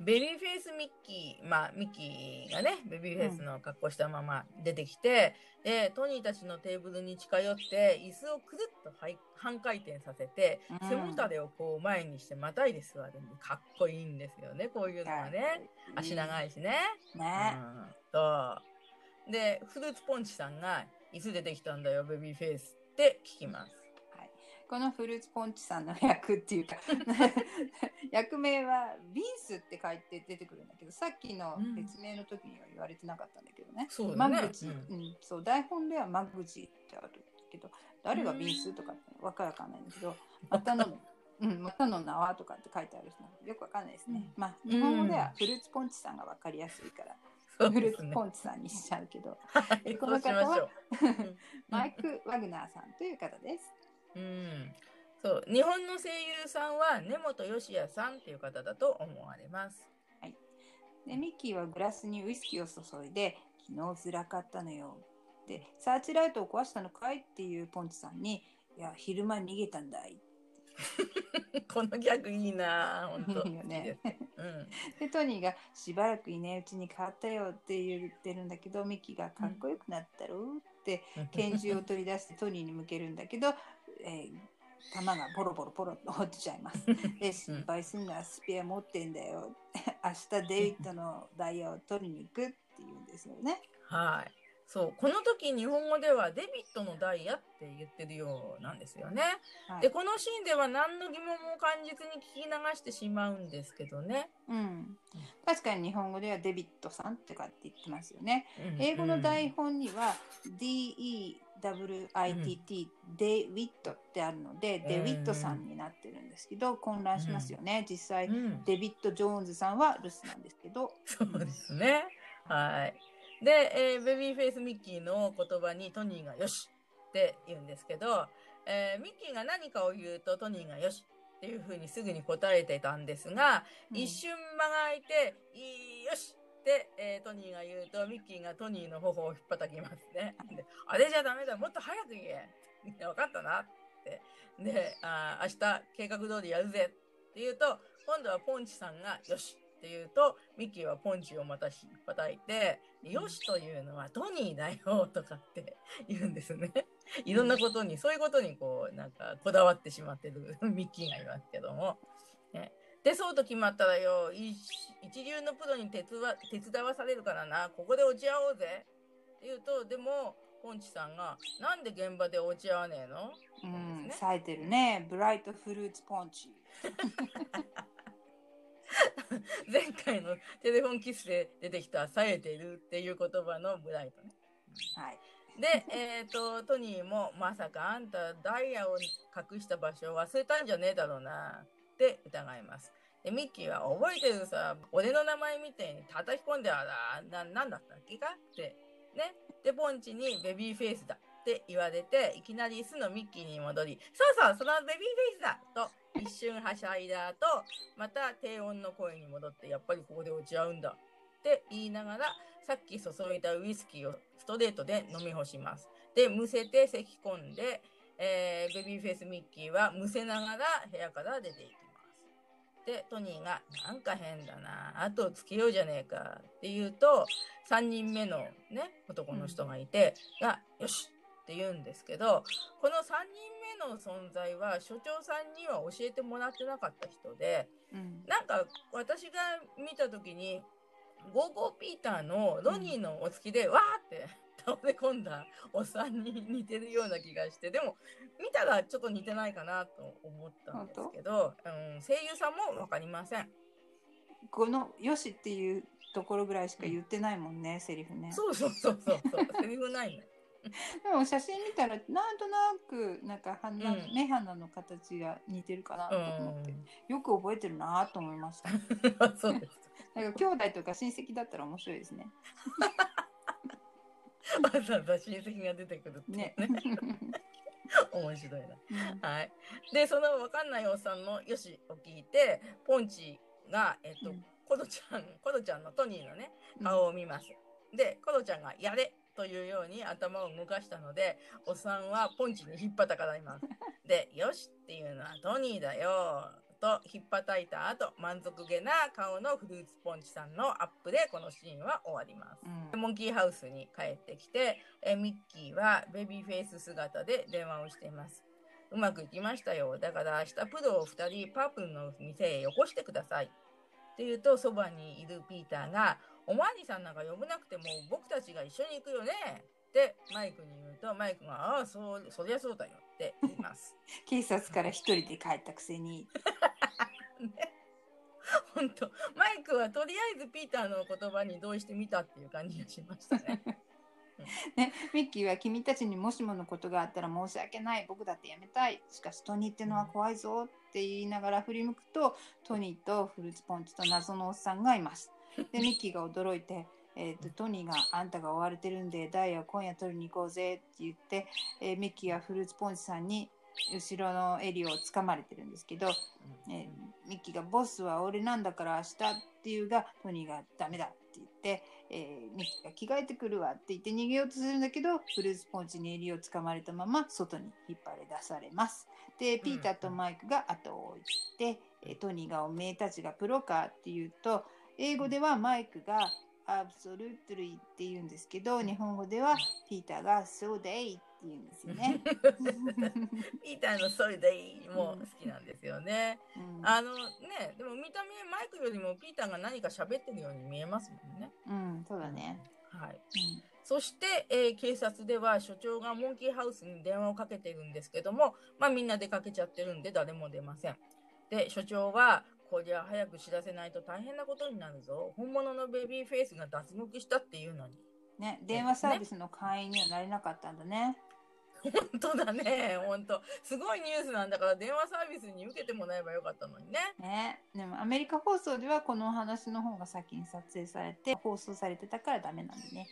ベビーフェイスミッキー、まあ、ミッキーがね、ベビーフェイスの格好したまま出てきて、うん、で、トニーたちのテーブルに近寄って、椅子をくるっと半回転させて、うん、背もたれをこう前にしてまたいで座るんで、かっこいいんですよね、こういうのはね。足長いしね。ね。うん、と。で、フルーツポンチさんが、いつ出てきたんだよ、ベビーフェイスって聞きます。このフルーツポンチさんの役っていうか 役名はビンスって書いて出てくるんだけどさっきの別名の時には言われてなかったんだけどね、そうそう台本ではマグジってあるけど誰がビンスとかって分からかんないんだけど またのうん、またの名はとかって書いてあるよくわかんないですね。まあ、日本語ではフルーツポンチさんがわかりやすいから、フルーツポンチさんにしちゃうけど、この方は マイク・ワグナーさんという方です。うん。そう、日本の声優さんは根本義也さんっていう方だと思われます。はい。で、ミッキーはグラスにウイスキーを注いで、昨日ずらかったのよ。で、サーチライトを壊したのかいっていうポンチさんに、いや、昼間逃げたんだい。このギャグいいな本当いいよね。うん、でトニーがしばらくいないうちに変わったよって言ってるんだけどミキがかっこよくなったろうって拳銃を取り出してトニーに向けるんだけどえー、弾がポロポロポロと落ちちゃいます。で、心配すんならスペア持ってんだよ。明日デイビッドのダイヤを取りに行くって言うんですよね。はい。そうこの時日本語ではデビットのダイヤって言ってるようなんですよね。はい、でこのシーンでは何の疑問も感じずに聞き流してしまうんですけどね。うん、確かに日本語ではデビットさんってかって言ってますよね。うん、英語の台本には DE WITT、うん、デイウィットってあるので、デビットさんになってるんですけど、混乱しますよね。実際、デビット・ジョーンズさんは留守なんですけど。そうですね。はい。で、えー、ベビーフェイスミッキーの言葉にトニーがよしって言うんですけど、えー、ミッキーが何かを言うとトニーがよしっていうふうにすぐに答えてたんですが、うん、一瞬間が空いて、いいよしって、えー、トニーが言うと、ミッキーがトニーの頬を引っ叩きますね。であれじゃダメだ、もっと早く言え。分かったなって。で、あ明日計画通りやるぜって言うと、今度はポンチさんがよしって言うと、ミッキーはポンチをまた引っ叩いて、よしというのはトニーだよとかって言うんですね。いろんなことに、そういうことにこう、なんかこだわってしまってる ミッキーがいますけども。ね、で、そうと決まったらよ、一流のプロに手伝わされるからな、ここで落ち合おうぜ。って言うと、でも、ポンチさんが、なんで現場で落ち合わねえの？うん、冴えてるね。ブライトフルーツポンチ。前回のテレフォンキスで出てきた冴えてるっていう言葉のブライトね。はい。で、えっ、ー、と、トニーも、まさかあんたダイヤを隠した場所を忘れたんじゃねえだろうな、って疑います。で、ミッキーは覚えてるさ、俺の名前みたいに叩き込んであら、な、なんだったっけかって。ね。で、ポンチにベビーフェイスだって言われて、いきなり素のミッキーに戻り、そうそう、そのベビーフェイスだと一瞬はしゃいだ後、また低音の声に戻って、やっぱりここで落ち合うんだって言いながら、さっき注いだウイスキーをストレートで飲み干します。で、むせて咳き込んで、えー、ベビーフェイスミッキーはむせながら部屋から出ていきます。で、トニーが、なんか変だな、後をつけようじゃねえかって言うと、3人目のね、男の人がいて、が、よしって言うんですけど、この3人の存在は所長さんには教えてもらってなかった人で、うん、なんか私が見た時にゴーゴーピーターのロニーのお付きで、うん、わーって倒れ込んだおっさんに似てるような気がしてでも見たらちょっと似てないかなと思ったんですけど、うん、声優さんも分かりません。この「よし」っていうところぐらいしか言ってないもんね、うん、セリフね。そうそうそうそうそうセリフないね。でも写真見たらなんとなくなんか鼻、うん、目鼻の形が似てるかなと思って、うん、よく覚えてるなと思いました。そうです。なんか兄弟とか親戚だったら面白いですね。わざわざ親戚が出てくるってね。ね面白いな。うん、はい。で、そのわかんないおっさんのよしを聞いて、ポンチが、えっと、うん、コドちゃん、コドちゃんのトニーのね、顔を見ます。うん、で、コドちゃんがやれというように頭を動かしたので、おっさんはポンチに引っ張たからいます。で、よしっていうのはトニーだよ。と引っ叩いた後、満足げな顔のフルーツポンチさんのアップでこのシーンは終わります。うん、モンキーハウスに帰ってきて、えミッキーはベビーフェイス姿で電話をしています。うまくいきましたよ。だから明日プロを2人パープルの店へよこしてください。って言うと、そばにいるピーターが、おまわりさんなんか呼ぶなくても僕たちが一緒に行くよねってマイクに言うと、マイクが、ああ、そう、そりゃそうだよって言います。警察から一人で帰ったくせに。ね。本当マイクはとりあえずピーターの言葉に同意してみたっていう感じがしましたね。ね、ミッキーは君たちにもしものことがあったら申し訳ない僕だってやめたいしかしトニーってのは怖いぞって言いながら振り向くとトニーとフルーツポンチと謎のおっさんがいますでミッキーが驚いてえーと、トニーがあんたが追われてるんでダイヤを今夜取りに行こうぜって言って、えー、ミッキーはフルーツポンチさんに後ろの襟をつかまれてるんですけど、えー、ミッキーがボスは俺なんだから明日っていうがトニーがダメだって言って、えー、ミッキーが着替えてくるわって言って逃げようとするんだけどフルーツポンチに襟をつかまれたまま外に引っ張り出されます。でピーターとマイクが後を追って、えトニーがおめえたちがプロかっていうと英語ではマイクがアブソルートリーって言うんですけど、日本語ではピーターがそうでいって言うんですよね。ピーターのそうでいも好きなんですよね。うん、あのね、でも見た目マイクよりもピーターが何か喋ってるように見えますもんね。うん、そうだね。はい。うんそして、えー、警察では所長がモンキーハウスに電話をかけてるんですけども、まあみんな出かけちゃってるんで誰も出ません。で、所長はこりゃ早く知らせないと大変なことになるぞ。本物のベビーフェイスが脱獄したっていうのに。ね、電話サービスの会員にはなれなかったんだね。本当だね、本当。すごいニュースなんだから電話サービスに受けてもらえばよかったのにね。ね、でもアメリカ放送ではこの話の方が先に撮影されて放送されてたからダメなんでね。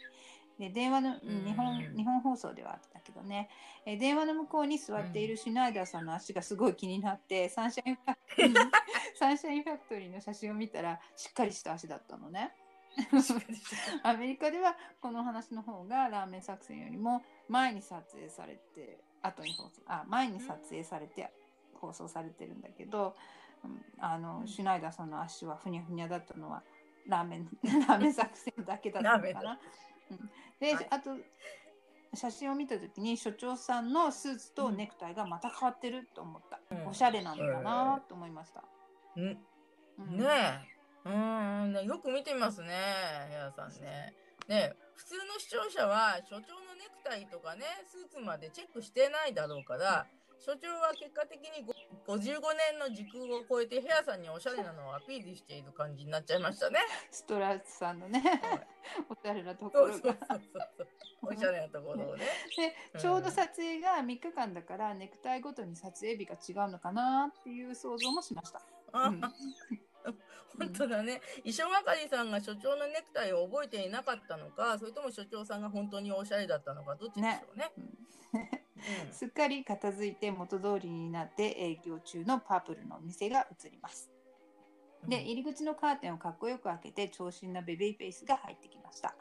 で電話の日本日本放送ではあったけどね、え電話の向こうに座っているシュナイダーさんの足がすごい気になって、サンシャインファクトリー サンシャインファクトリーの写真を見たらしっかりした足だったのね。アメリカではこの話の方がラーメン作戦よりも前に撮影されて後に放送あ前に撮影されて放送されてるんだけど、うん、あのシュナイダーさんの足はふにゃふにゃだったのはラーメンラーメン作戦だけだったのかな。で、はい、あと写真を見た時に所長さんのスーツとネクタイがまた変わってると思った、うん、おしゃれなのかなと思いました、うん、ねえ。うん。よく見てますね部屋さんね。ね普通の視聴者は所長のネクタイとかねスーツまでチェックしてないだろうから、所長は結果的に55年の時空を超えてヘアさんにおしゃれなのをアピールしている感じになっちゃいましたね。ストラッツさんのね、おしゃれなところが。そうそうそうおしゃれなところをね。で、ちょうど撮影が3日間だから、ネクタイごとに撮影日が違うのかなっていう想像もしました。うん 本当だね。衣装係さんが所長のネクタイを覚えていなかったのか、それとも所長さんが本当におしゃれだったのか、どっちでしょうね。ねうん、すっかり片付いて元通りになって営業中のパープルのお店が映ります。で、入り口のカーテンをかっこよく開けて、長身なベビーフェイスが入ってきました。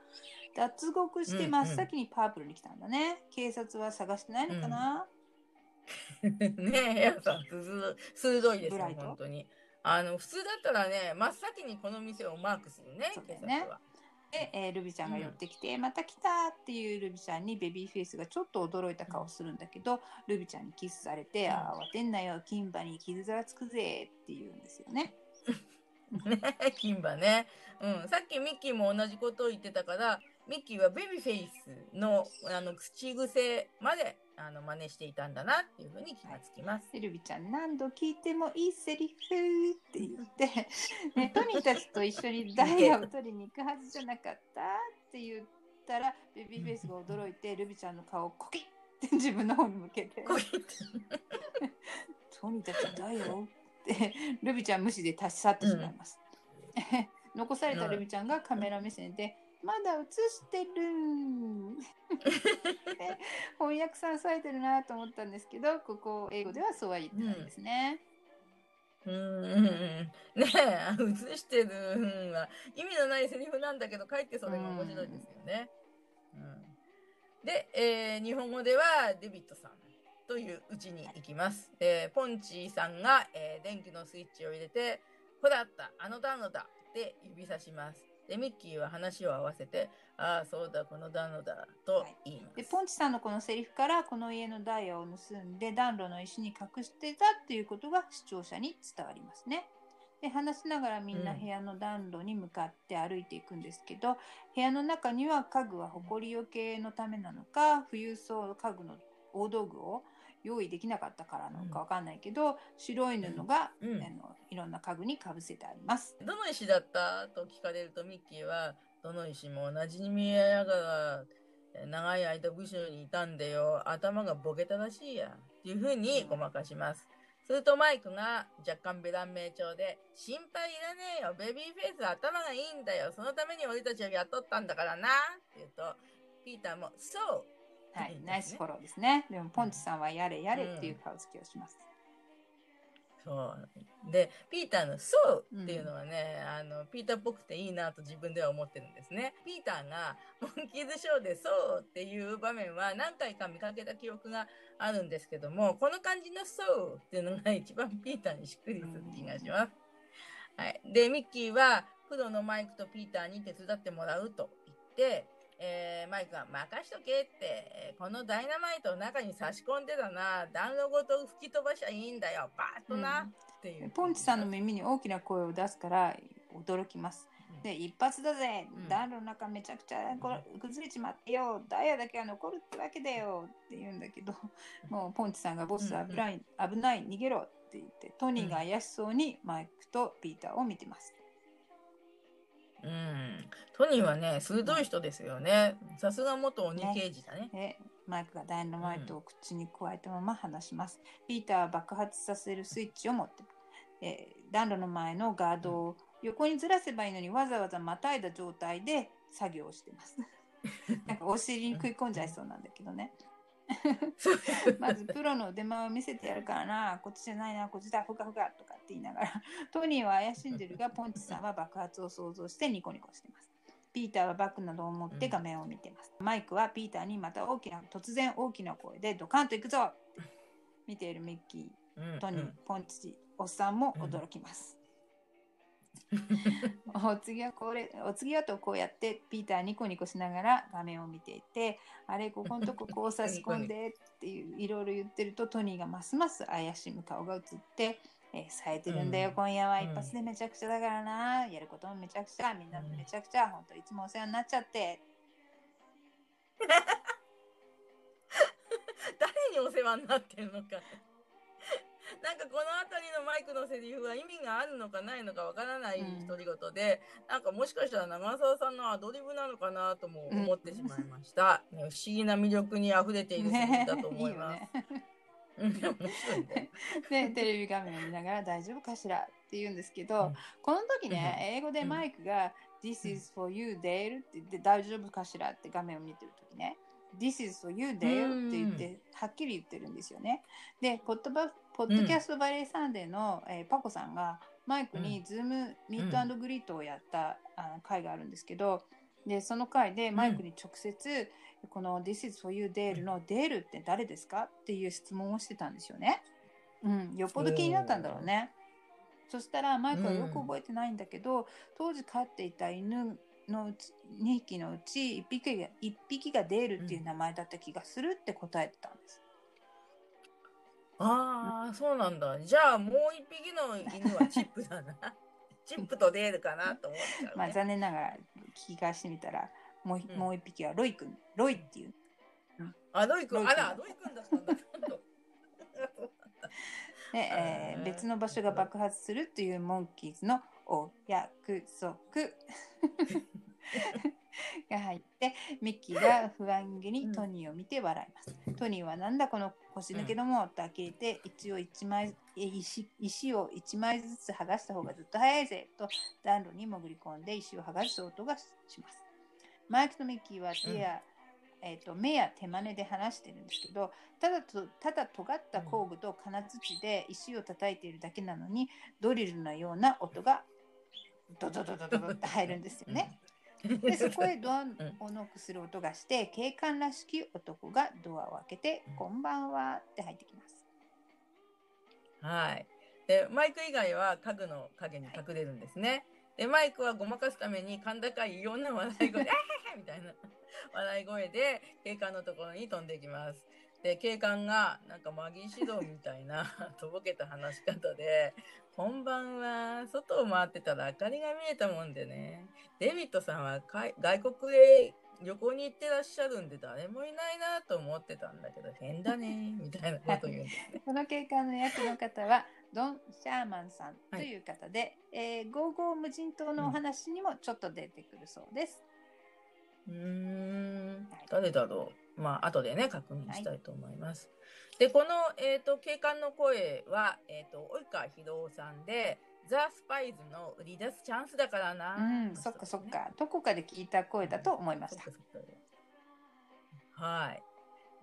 脱獄して真っ先にパープルに来たんだね。うんうん、警察は探してないのかな、うん、ねえ、やさん、鋭いですよ、本当に。あの、普通だったらね、真っ先にこの店をマークするね、警察は。で、えー、ルビちゃんが寄ってきて、うん、また来たっていうルビちゃんにベビーフェイスがちょっと驚いた顔するんだけど、ルビちゃんにキスされて、うん、あ慌てんなよ、金馬に傷がつくぜって言うんですよね。ね、金馬ね。うん、さっきミッキーも同じことを言ってたから、ミッキーはベビーフェイスのあの口癖まであの真似していたんだなっていうふうに気がつきます。セルビちゃん何度聞いてもいいセリフって言って、ね、トニーたちと一緒にダイヤを取りに行くはずじゃなかったって言ったらベビーフェイスが驚いてルビちゃんの顔をコキッって自分の方に向けてトニーたちだよってルビちゃん無視で立ち去ってしまいます。うん、残されたルビちゃんがカメラ目線でまだ映してる 翻訳さんされてるなと思ったんですけどここ英語ではそうは言ってないですね。うんうんねえ映してるは意味のないセリフなんだけどかえってそれが面白いですよね。うん、で、えー、日本語ではデビットさんといううちに行きます。えー、ポンチさんが、えー、電気のスイッチを入れてほらあったあの暖炉だって指さします。で、ミッキーは話を合わせて、ああ、そうだ、この暖炉だ、と言います、はい、で、ポンチさんのこのセリフから、この家のダイヤを盗んで暖炉の石に隠してたっていうことが視聴者に伝わりますね。で、話しながらみんな部屋の暖炉に向かって歩いていくんですけど、うん、部屋の中には家具は埃よけのためなのか、富裕層家具の大道具を用意できなかったからなのかわかんないけど、うん、白い布が、うん、あのいろんな家具にかぶせてあります。どの石だったと聞かれるとミッキーはどの石も同じに見えながら長い間部署にいたんだよ。頭がボケたらしいや。っていうふうにごまかします。するとマイクが若干ベラン名調で、心配いらねえよ、ベビーフェイス頭がいいんだよ、そのために俺たちを雇ったんだからな、って言うと、ピーターも、そうはい、ナイスフォローですね。でも、ポンチさんはやれやれっていう顔つきをします。うん、そうで、ピーターのそうっていうのはね、うん、あの、ピーターっぽくていいなと自分では思ってるんですね。ピーターがモンキーズショーでそうっていう場面は何回か見かけた記憶があるんですけども、この感じのそうっていうのが一番ピーターにしっくりする気がします。うん、はい。で、ミッキーはプロのマイクとピーターに手伝ってもらうと言って、えー、マイクが任しとけって、このダイナマイトを中に差し込んでたな、暖炉ごと吹き飛ばしゃいいんだよ、バーッとな、うん、っていう。ポンチさんの耳に大きな声を出すから驚きます。で、一発だぜ、暖炉の中めちゃくちゃ崩れちまってよ、ダイヤだけは残るってわけだよ。って言うんだけど、もうポンチさんがボス危ない、危ない、逃げろって言って、トニーが怪しそうにマイクとピーターを見てます。うん。トニーはね、鋭い人ですよね。さすが元鬼刑事だね。ねマイクがダイナマイトを口に加えたまま話します。うん、ピーターは爆発させるスイッチを持ってえー、暖炉の前のガードを横にずらせばいいのにわざわざまたいだ状態で作業をしてます。なんかお尻に食い込んじゃいそうなんだけどね。まずプロの腕前を見せてやるからな、こっちじゃないな、こっちだ、ふかふかとかって言いながら、トニーは怪しんでるが、ポンチさんは爆発を想像してニコニコしてます。ピーターはバッグなどを持って画面を見てます。マイクはピーターにまた大きな、突然大きな声でドカンと行くぞ。見ているミッキー、トニー、ポンチ、おっさんも驚きます。お次はこれお次はとこうやってピーターニコニコしながら画面を見ていてあれここのとここう差し込んでっていういろいろ言ってるとトニーがますます怪しむ顔が映ってえー、冴えてるんだよ、うん、今夜は一発でめちゃくちゃだからな、うん、やることもめちゃくちゃみんなめちゃくちゃ、うん、本当いつもお世話になっちゃって。誰にお世話になってるのかなんかこの辺りのマイクのセリフは意味があるのかないのかわからない独り言で、うん、なんかもしかしたら長澤さんのアドリブなのかなとも思ってしまいました。う ん、不思議な魅力に溢れているセリフだと思います。ねでテレビ画面を見ながら大丈夫かしらって言うんですけど、うん、この時ね、英語でマイクが、This is for you, Dale って言って大丈夫かしらって画面を見てる時ね、This is for you, Dale って言って、はっきり言ってるんですよね。で、言葉ポッドキャストバレーサンデーの、うん、えー、パコさんがマイクにズーム meet greet をやった、うん、あの回があるんですけど、で、その回でマイクに直接、うん、この This is for you, Dale のデールって誰ですかっていう質問をしてたんですよね。うん、よっぽど気になったんだろうね。そしたらマイクはよく覚えてないんだけど、当時飼っていた犬のうち2匹のうち1匹が ,1 匹がデールっていう名前だった気がするって答えてたんです。ああ、そうなんだ。じゃあ、もう一匹の犬はチップだな。チップとデールかなと思っちゃう、ね、まあ、残念ながら聞き返してみたら、もう,、うん、もう一匹はロイ君。ロイっていう。あ、ロイ君。あら、ロイ君だったんだ。で、えー、別の場所が爆発するっていうモンキーズのお約束。が入ってミッキーが不安げにトニーを見て笑います。うん、トニーはなんだ？この腰抜けどもと呆れて一応一枚石石を1枚ずつ剥がした方がずっと早いぜと暖炉に潜り込んで石を剥がす音がします。マイクとミッキーは手や、うん、えーと、目や手真似で話してるんですけどただとただ尖った工具と金槌で石を叩いているだけなのにドリルのような音がドドドドドドって入るんですよね。でそこへドアをノックする音がして警官らしき男がドアを開けて「こんばんは」って入ってきます。はい。でマイク以外は家具の影に隠れるんですね。でマイクはごまかすために甲高いいろんな笑い声で「みたいな笑い声で警官のところに飛んでいきます。で警官がなんかマギー指導みたいな とぼけた話し方で「こんばんは外を回ってたら明かりが見えたもんでねデビッドさんは外国へ旅行に行ってらっしゃるんで誰もいないなと思ってたんだけど変だねみたいなこと言うんですね。この警官の役の方はドン・シャーマンさんという方で、はい、えー、ゴーゴー無人島のお話にもちょっと出てくるそうです。うん、誰だろう。まあ後でね確認したいと思います。はい、でこのえっ、ー、と警官の声はえっ、ー、と及川博さんで。ザ・スパイズの売り出すチャンスだからな。うん、そっかそっか。どこかで聞いた声だと思いました。はい。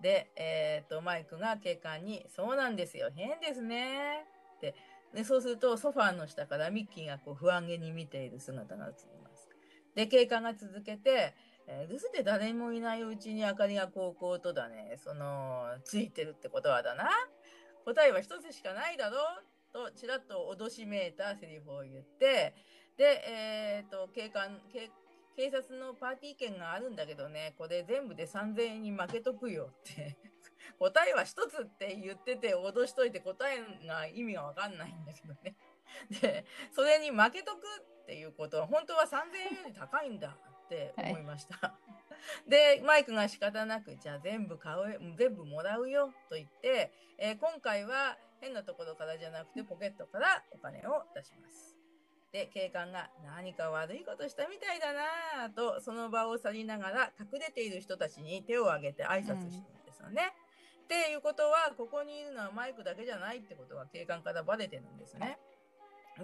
で、えっ、ー、と、マイクが警官に、そうなんですよ、変ですね。って。で、そうすると、ソファーの下からミッキーがこう不安げに見ている姿が映ります。で、警官が続けて、えー、留守で誰もいないうちに明かりがこうこうとだね、その、ついてるってことはだな。答えは一つしかないだろう。と、ちらっと脅しめいたセリフを言って、で、えっ、ー、と、警官、警警察のパーティー券があるんだけどね、これ全部で3000円に負けとくよって。答えは一つって言ってて脅しといて答えが意味がわかんないんだけどね。で、それに負けとくっていうことは本当は3000円より高いんだ。って思いました。はい、で、マイクが仕方なく、じゃあ全部買う、全部もらうよと言って、えー、今回は変なところからじゃなくてポケットからお金を出します。で、警官が何か悪いことしたみたいだなぁと、その場を去りながら隠れている人たちに手を挙げて挨拶してるんですよね。うん、っていうことは、ここにいるのはマイクだけじゃないってことが警官からバレてるんですね。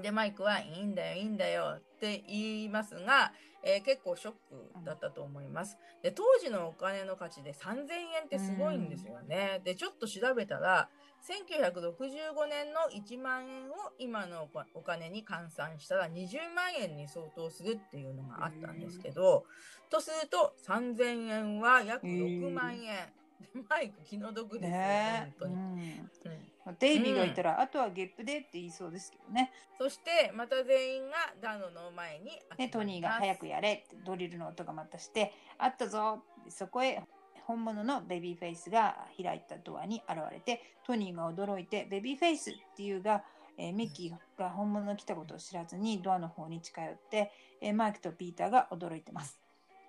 で、マイクは、いいんだよ、いいんだよって言いますが、えー、結構ショックだったと思います。で、当時のお金の価値で3000円ってすごいんですよね。で、ちょっと調べたら、1965年の1万円を今のお金に換算したら20万円に相当するっていうのがあったんですけど、とすると3000円は約6万円。マイク気の毒ですよ、ね、本当に、うんうん、デイビーがいたら、うん、あとはゲップでって言いそうですけどね。そしてまた全員がダノの前にね、トニーが早くやれってドリルの音がまたして、あったぞそこへ本物のベビーフェイスが開いたドアに現れて、トニーが驚いて、ベビーフェイスっていうが、えー、ミッキーが本物の来たことを知らずにドアの方に近寄って、えー、マイクとピーターが驚いてます。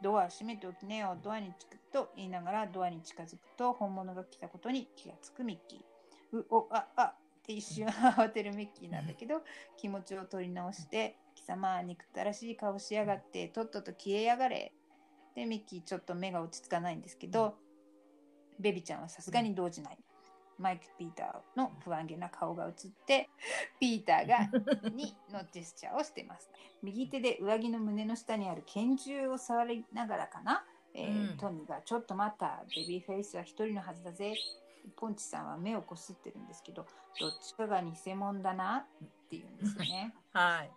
ドア閉めておきねよ、ドアに着くと言いながらドアに近づくと本物が来たことに気がつくミッキー。う、お、あ、あって一瞬慌てるミッキーなんだけど、気持ちを取り直して、貴様、憎たらしい顔しやがって、とっとと消えやがれ。で、ミッキーちょっと目が落ち着かないんですけど、ベビちゃんはさすがに動じない。マイク・ピーターの不安げな顔が映って、ピーターがにのジェスチャーをしてます。右手で上着の胸の下にある拳銃を触りながらかな、えー、うん、トニーがちょっと待った、ベビーフェイスは一人のはずだぜ。ポンチさんは目をこすってるんですけど、どっちかが偽物だなって言うんですよね。はい。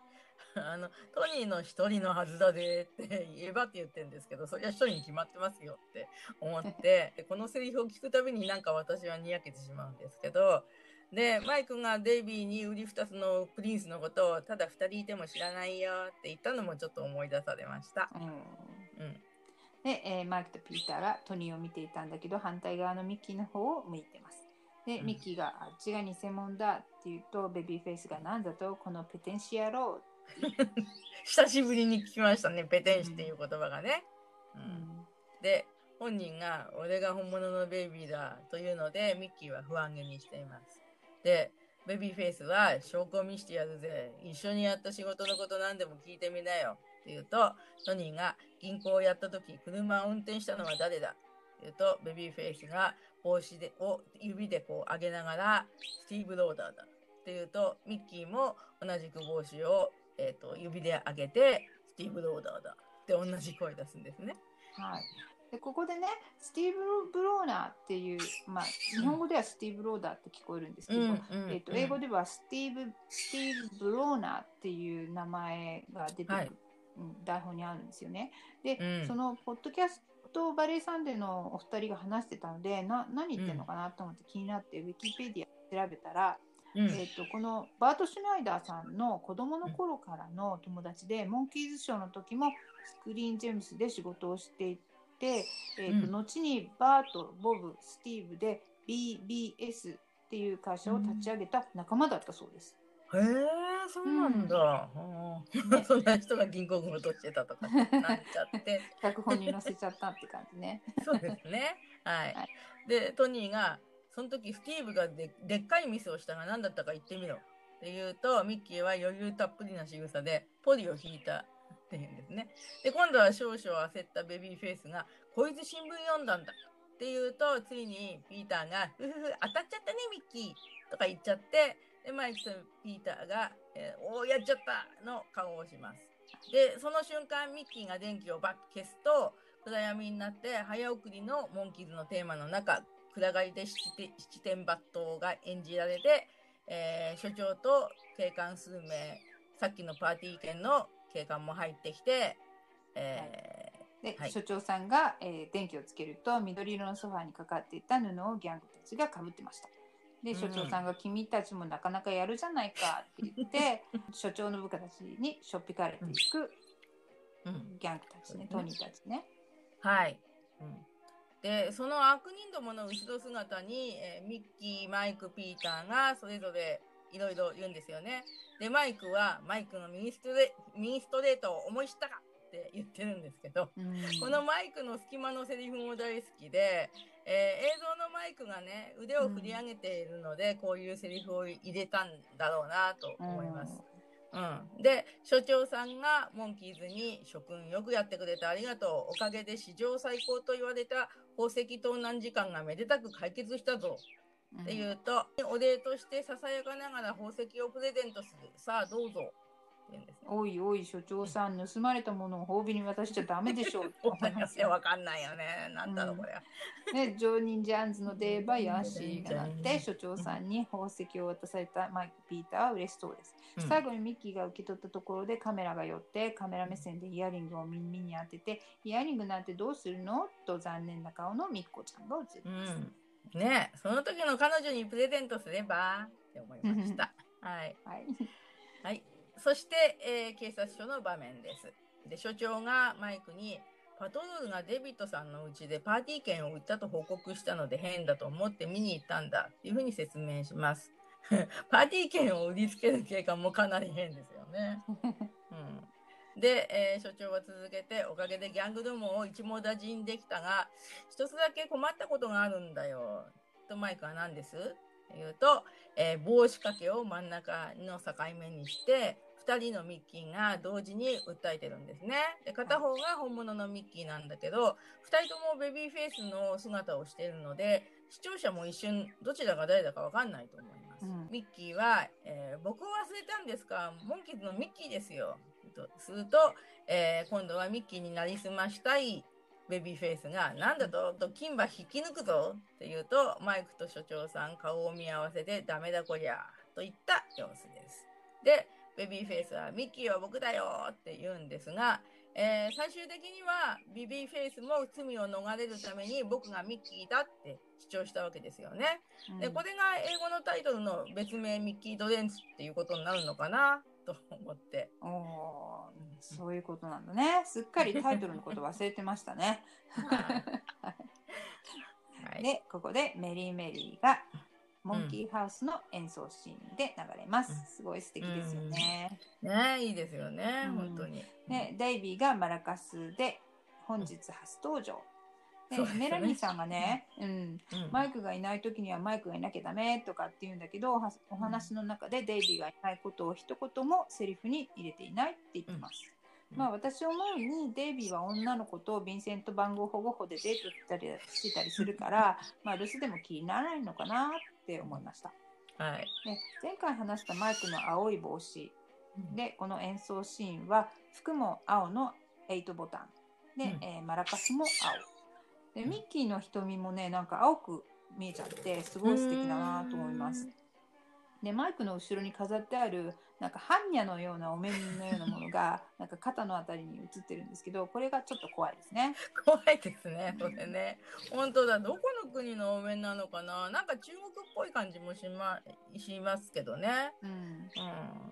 あの、トニーの一人のはずだぜって言えばって言ってるんですけど、そりゃ一人に決まってますよって思って、でこのセリフを聞くたびになんか私はにやけてしまうんですけど、で、マイクがデイビーに売り二つのプリンスのことをただ二人いても知らないよって言ったのもちょっと思い出されました。うん。うん、で、えー、マイクとピーターがトニーを見ていたんだけど、反対側のミッキーの方を向いてます。で、ミッキーが、あっちが偽物だって言うと、ベビーフェイスが何だと、このペテン師野郎 久しぶりに聞きましたね、ペテン師っていう言葉がね。うん、で、本人が俺が本物のベイビーだというので、ミッキーは不安げにしています。で、ベビーフェイスは証拠を見してやるぜ。一緒にやった仕事のこと何でも聞いてみなよ。って言うと、トニーが銀行をやった時、車を運転したのは誰だ？って言うと、ベビーフェイスが帽子でを指でこう上げながら、スティーブ・ローダーだ。って言うと、ミッキーも同じく帽子をえっ、ー、と、指で上げて、スティーブ・ローダーだ。って同じ声出すんですね。はい。でここでねスティーブ・ブローナーっていう、まあ、日本語ではスティーブ・ローダーって聞こえるんですけど、うんうん、えーと、英語ではスティーブ・スティーブ・ブローナーっていう名前が出てくる、はい、台本にあるんですよね。で、うん、そのポッドキャストバレーサンデーのお二人が話してたのでな何言ってるのかなと思って気になって、ウィキペディア調べたら、うん、えーと、このバート・シュナイダーさんの子供の頃からの友達で、モンキーズショーの時もスクリーン・ジェームスで仕事をしていて。て、えーと、うん、後にバート、ボブ、スティーブで BBS っていう会社を立ち上げた仲間だったそうです。へえそうなんだ、うん、そんな人が銀行強としてたとかなっちゃって。脚本に載せちゃったって感じね。そうですね。はい、はい、でトニーがその時スティーブがででっかいミスをしたが何だったか言ってみろって言うとミッキーは余裕たっぷりな仕草でポリを引いたって言うんですね。で、今度は少々焦ったベビーフェイスが、こいつ新聞読んだんだって言うと、ついにピーターが、ふふふ、当たっちゃったね、ミッキーとか言っちゃって、で、マイクとピーターが、えー、おー、やっちゃったの顔をします。で、その瞬間、ミッキーが電気をバッと消すと、暗闇になって、早送りのモンキーズのテーマの中、暗がりで七点抜刀が演じられて、えー、所長と警官数名、さっきのパーティー券の警官も入ってきて、えー、で、はい、所長さんが、えー、電気をつけると緑色のソファーにかかっていた布をギャングたちがかぶってました。で所長さんが「君たちもなかなかやるじゃないか」って言って 所長の部下たちにしょっぴかれていくギャングたちね、トニーたちね。はい、うん。でその悪人どもの後ろ姿に、えー、ミッキーマイクピーターがそれぞれいろいろ言うんですよね。で、マイクは、マイクのミニストレミニストレートを思い知ったかって言ってるんですけど、このマイクの隙間のセリフも大好きで、えー、映像のマイクがね、腕を振り上げているので、こういうセリフを入れたんだろうなと思います。うん、で所長さんがモンキーズに「諸君よくやってくれてありがとうおかげで史上最高と言われた宝石盗難時間がめでたく解決したぞ」って言うと、お礼としてささやかながら宝石をプレゼントする。さあ、どうぞ。おいおい、所長さん、盗まれたものを褒美に渡しちゃダメでしょうって思いますよ。わかんないよね。なんだろう、これ。ね、ジョーニン・ジャーンズのデーバヤーシーがなって、所長さんに宝石を渡されたマイク・ピーターは嬉しそうです。うん、最後にミッキーが受け取ったところでカメラが寄って、カメラ目線でイヤリングを耳に当てて、イヤリングなんてどうするの？と残念な顔のミッコちゃんが映ります。うんねその時の彼女にプレゼントすればって思いました。はい。はい。はい。そして、えー、警察署の場面です。で、所長がマイクに、パトロールがデビットさんの家でパーティー券を売ったと報告したので変だと思って見に行ったんだっていうふうに説明します。パーティー券を売りつける警官もかなり変ですよね。うんで、えー、所長は続けて、おかげでギャングどもを一網打尽できたが、一つだけ困ったことがあるんだよ。とマイクは何です？言うと、えー、帽子掛けを真ん中の境目にして、2人のミッキーが同時に訴えてるんですね。で片方が本物のミッキーなんだけど、2人ともベビーフェイスの姿をしているので、視聴者も一瞬どちらが誰だかわかんないと思います。うん、ミッキーは、えー、僕を忘れたんですか？モンキーズのミッキーですよ。とすると、えー、今度はミッキーになりすましたいベビーフェイスが、なんだと、と、金馬引き抜くぞって言うと、マイクと所長さん顔を見合わせて、ダメだこりゃ、といった様子です。で、ベビーフェイスは、ミッキーは僕だよって言うんですが、えー、最終的には、ビビーフェイスも罪を逃れるために僕がミッキーだって主張したわけですよね。うん、で、これが英語のタイトルの別名ミッキー・ドレンツっていうことになるのかなと思って。おそういうことなんだね。すっかりタイトルのこと忘れてましたね。はい、で、ここでメリーメリーがモンキーハウスの演奏シーンで流れます。すごい素敵ですよね。ねいいですよね、本当に。ね、デイビーがマラカスで本日初登場。で、ね、メラニーさんがね、うん、うん、マイクがいない時にはマイクがいなきゃダメとかって言うんだけどお話の中でデイビーがいないことを一言もセリフに入れていないって言ってます。うん、まあ私思うにデイビーは女の子とヴィンセント番号保護法でデートしたりしてたりするからまあ留守でも気にならないのかなって思いました。はい、で前回話したマイクの青い帽子。でこの演奏シーンは服も青の8ボタン。で、うん、えー、マラカスも青。でミッキーの瞳もねなんか青く見えちゃってすごい素敵だなと思います。でマイクの後ろに飾ってあるなんか般若のようなお面のようなものが なんか肩のあたりに映ってるんですけどこれがちょっと怖いですね。怖いですねこれね。本当だどこの国のお面なのかな。なんか中国っぽい感じもしましますけどね、うん、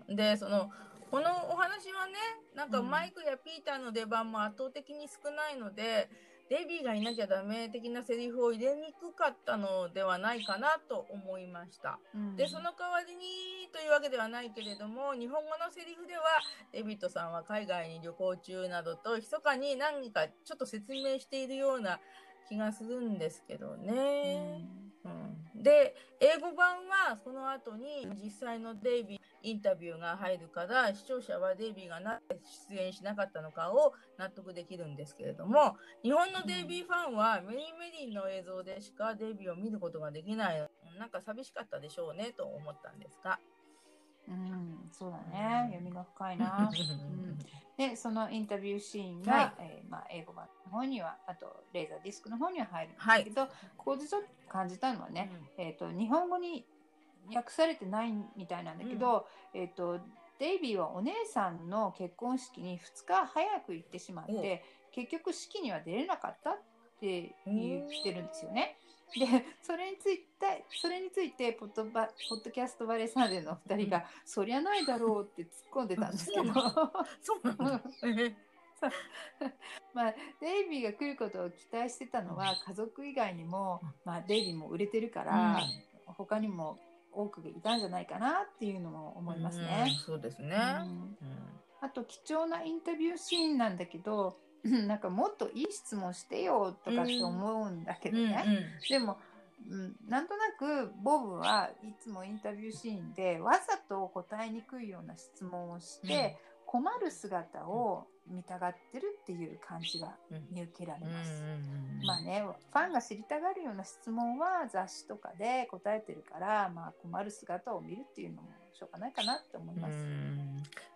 うん、でそのこのお話はねなんかマイクやピーターの出番も圧倒的に少ないので、デビーがいなきゃダメ的なセリフを入れにくかったのではないかなと思いました。うん、でその代わりにというわけではないけれども日本語のセリフではデビッドさんは海外に旅行中などと密かに何かちょっと説明しているような気がするんですけどね。うん、うん、で英語版はその後に実際のデイビーインタビューが入るから視聴者はデイビーがなぜ出演しなかったのかを納得できるんですけれども日本のデイビーファンはメリー・メリーの映像でしかデイビーを見ることができない。なんか寂しかったでしょうねと思ったんですが。うん、そうだね。読みが深いな。うん、で、そのインタビューシーンが、はい、えー、まあ、英語版の方には、あと、レーザーディスクの方には入るんですけど、はい、ここでちょっと感じたのはね、うん、えっ、ー、と、日本語に訳されてないみたいなんだけど、うん、えっ、ー、と、デイビーはお姉さんの結婚式に2日早く行ってしまって、結局式には出れなかったって言ってるんですよね。でそれについてそれについてポッドバポッドキャストバレーサンデーの2人が、うん、そりゃないだろうって突っ込んでたんですけど。そうなんだ。まあデイビーが来ることを期待してたのは家族以外にも、まあ、デイビーも売れてるから、うん、他にも多くいたんじゃないかなっていうのも思いますね。うん、そうですね、うん、あと貴重なインタビューシーンなんだけどなんかもっといい質問してよとかって思うんだけどね、うんうん、でも、うん、なんとなくボブはいつもインタビューシーンでわざと答えにくいような質問をして、困る姿を見たがってるっていう感じが見受けられます。まあね、ファンが知りたがるような質問は雑誌とかで答えてるから、まあ困る姿を見るっていうのもしょうがないかなって思います。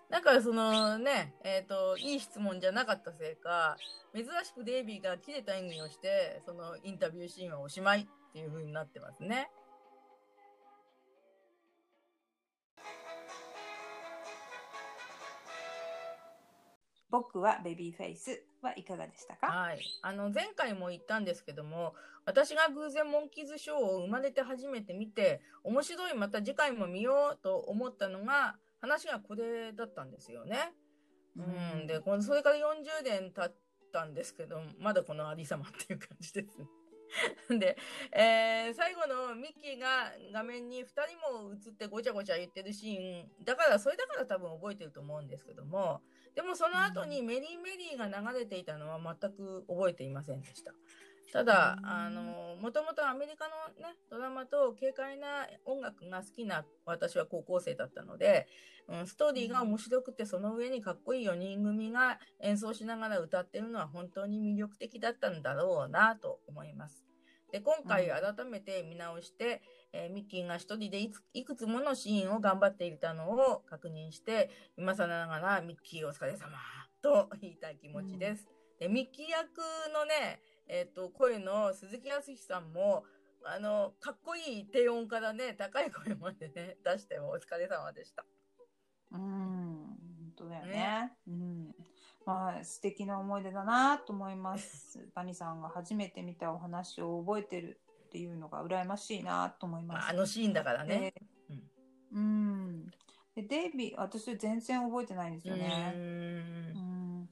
だからそのね、えっ、ー、と、いい質問じゃなかったせいか、珍しくデイビーが切れた演技をして、そのインタビューシーンはおしまいっていう風になってますね。僕はベビーフェイスはいかがでしたか？はい。あの、前回も言ったんですけども、私が偶然モンキーズショーを生まれて初めて見て、面白い、また次回も見ようと思ったのが、話がこれだったんですよね。うん、で、このそれから40年経ったんですけど、まだこのありさまっていう感じですね。で、えー、最後のミッキーが画面に2人も映ってごちゃごちゃ言ってるシーン、だから、それだから多分覚えてると思うんですけども、でもその後にメリーメリーが流れていたのは全く覚えていませんでした。ただ、あの、もともとアメリカのね、ドラマと軽快な音楽が好きな私は高校生だったので、うん、ストーリーが面白くて、その上にかっこいい4人組が演奏しながら歌ってるのは本当に魅力的だったんだろうなと思います。で、今回改めて見直して、うん、えー、ミッキーが一人でいいくつものシーンを頑張っていたのを確認して、今更ながらミッキーお疲れ様と言いたい気持ちです。うん、で、ミッキー役のね、えっ、ー、と、声の鈴木康さんも、あの、かっこいい低音からね、高い声までね、出してもお疲れ様でした。うん、本当だよね。ねうん。まあ、素敵な思い出だなと思います。バニさんが初めて見たお話を覚えてるっていうのが羨ましいなと思います。あのシーンだからね。うん。で、デイビー、私全然覚えてないんですよね。うん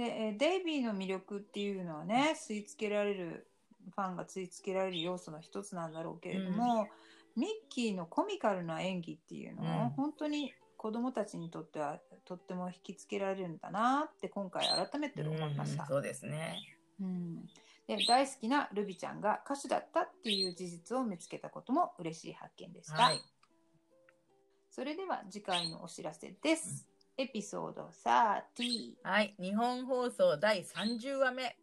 で、デイビーの魅力っていうのはね、吸い付けられる、ファンが吸い付けられる要素の一つなんだろうけれども、ミッキーのコミカルな演技っていうのは、本当に子供たちにとってはとっても引きつけられるんだなって今回改めて思いました。うそうですね。うん。で大好きなルビちゃんが歌手だったっていう事実を見つけたことも嬉しい発見でした。はい、それでは次回のお知らせです。うん、エピソード30。はい。日本放送第30話目。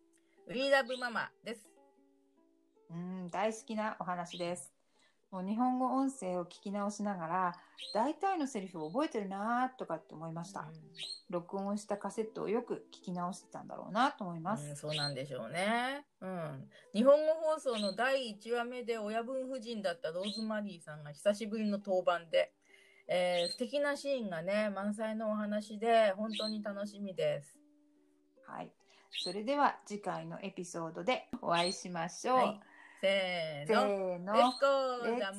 ウィーラブママです。うん、大好きなお話です。もう日本語音声を聞き直しながら大体のセリフを覚えてるなとかって思いました、うん、録音したカセットをよく聞き直してたんだろうなと思います、うん、そうなんでしょうね、うん、日本語放送の第1話目で親分夫人だったローズマリーさんが久しぶりの登板で、えー、素敵なシーンがね満載のお話で本当に楽しみです。はい。それでは次回のエピソードでお会いしましょう、はいせーの。レッー、ザ・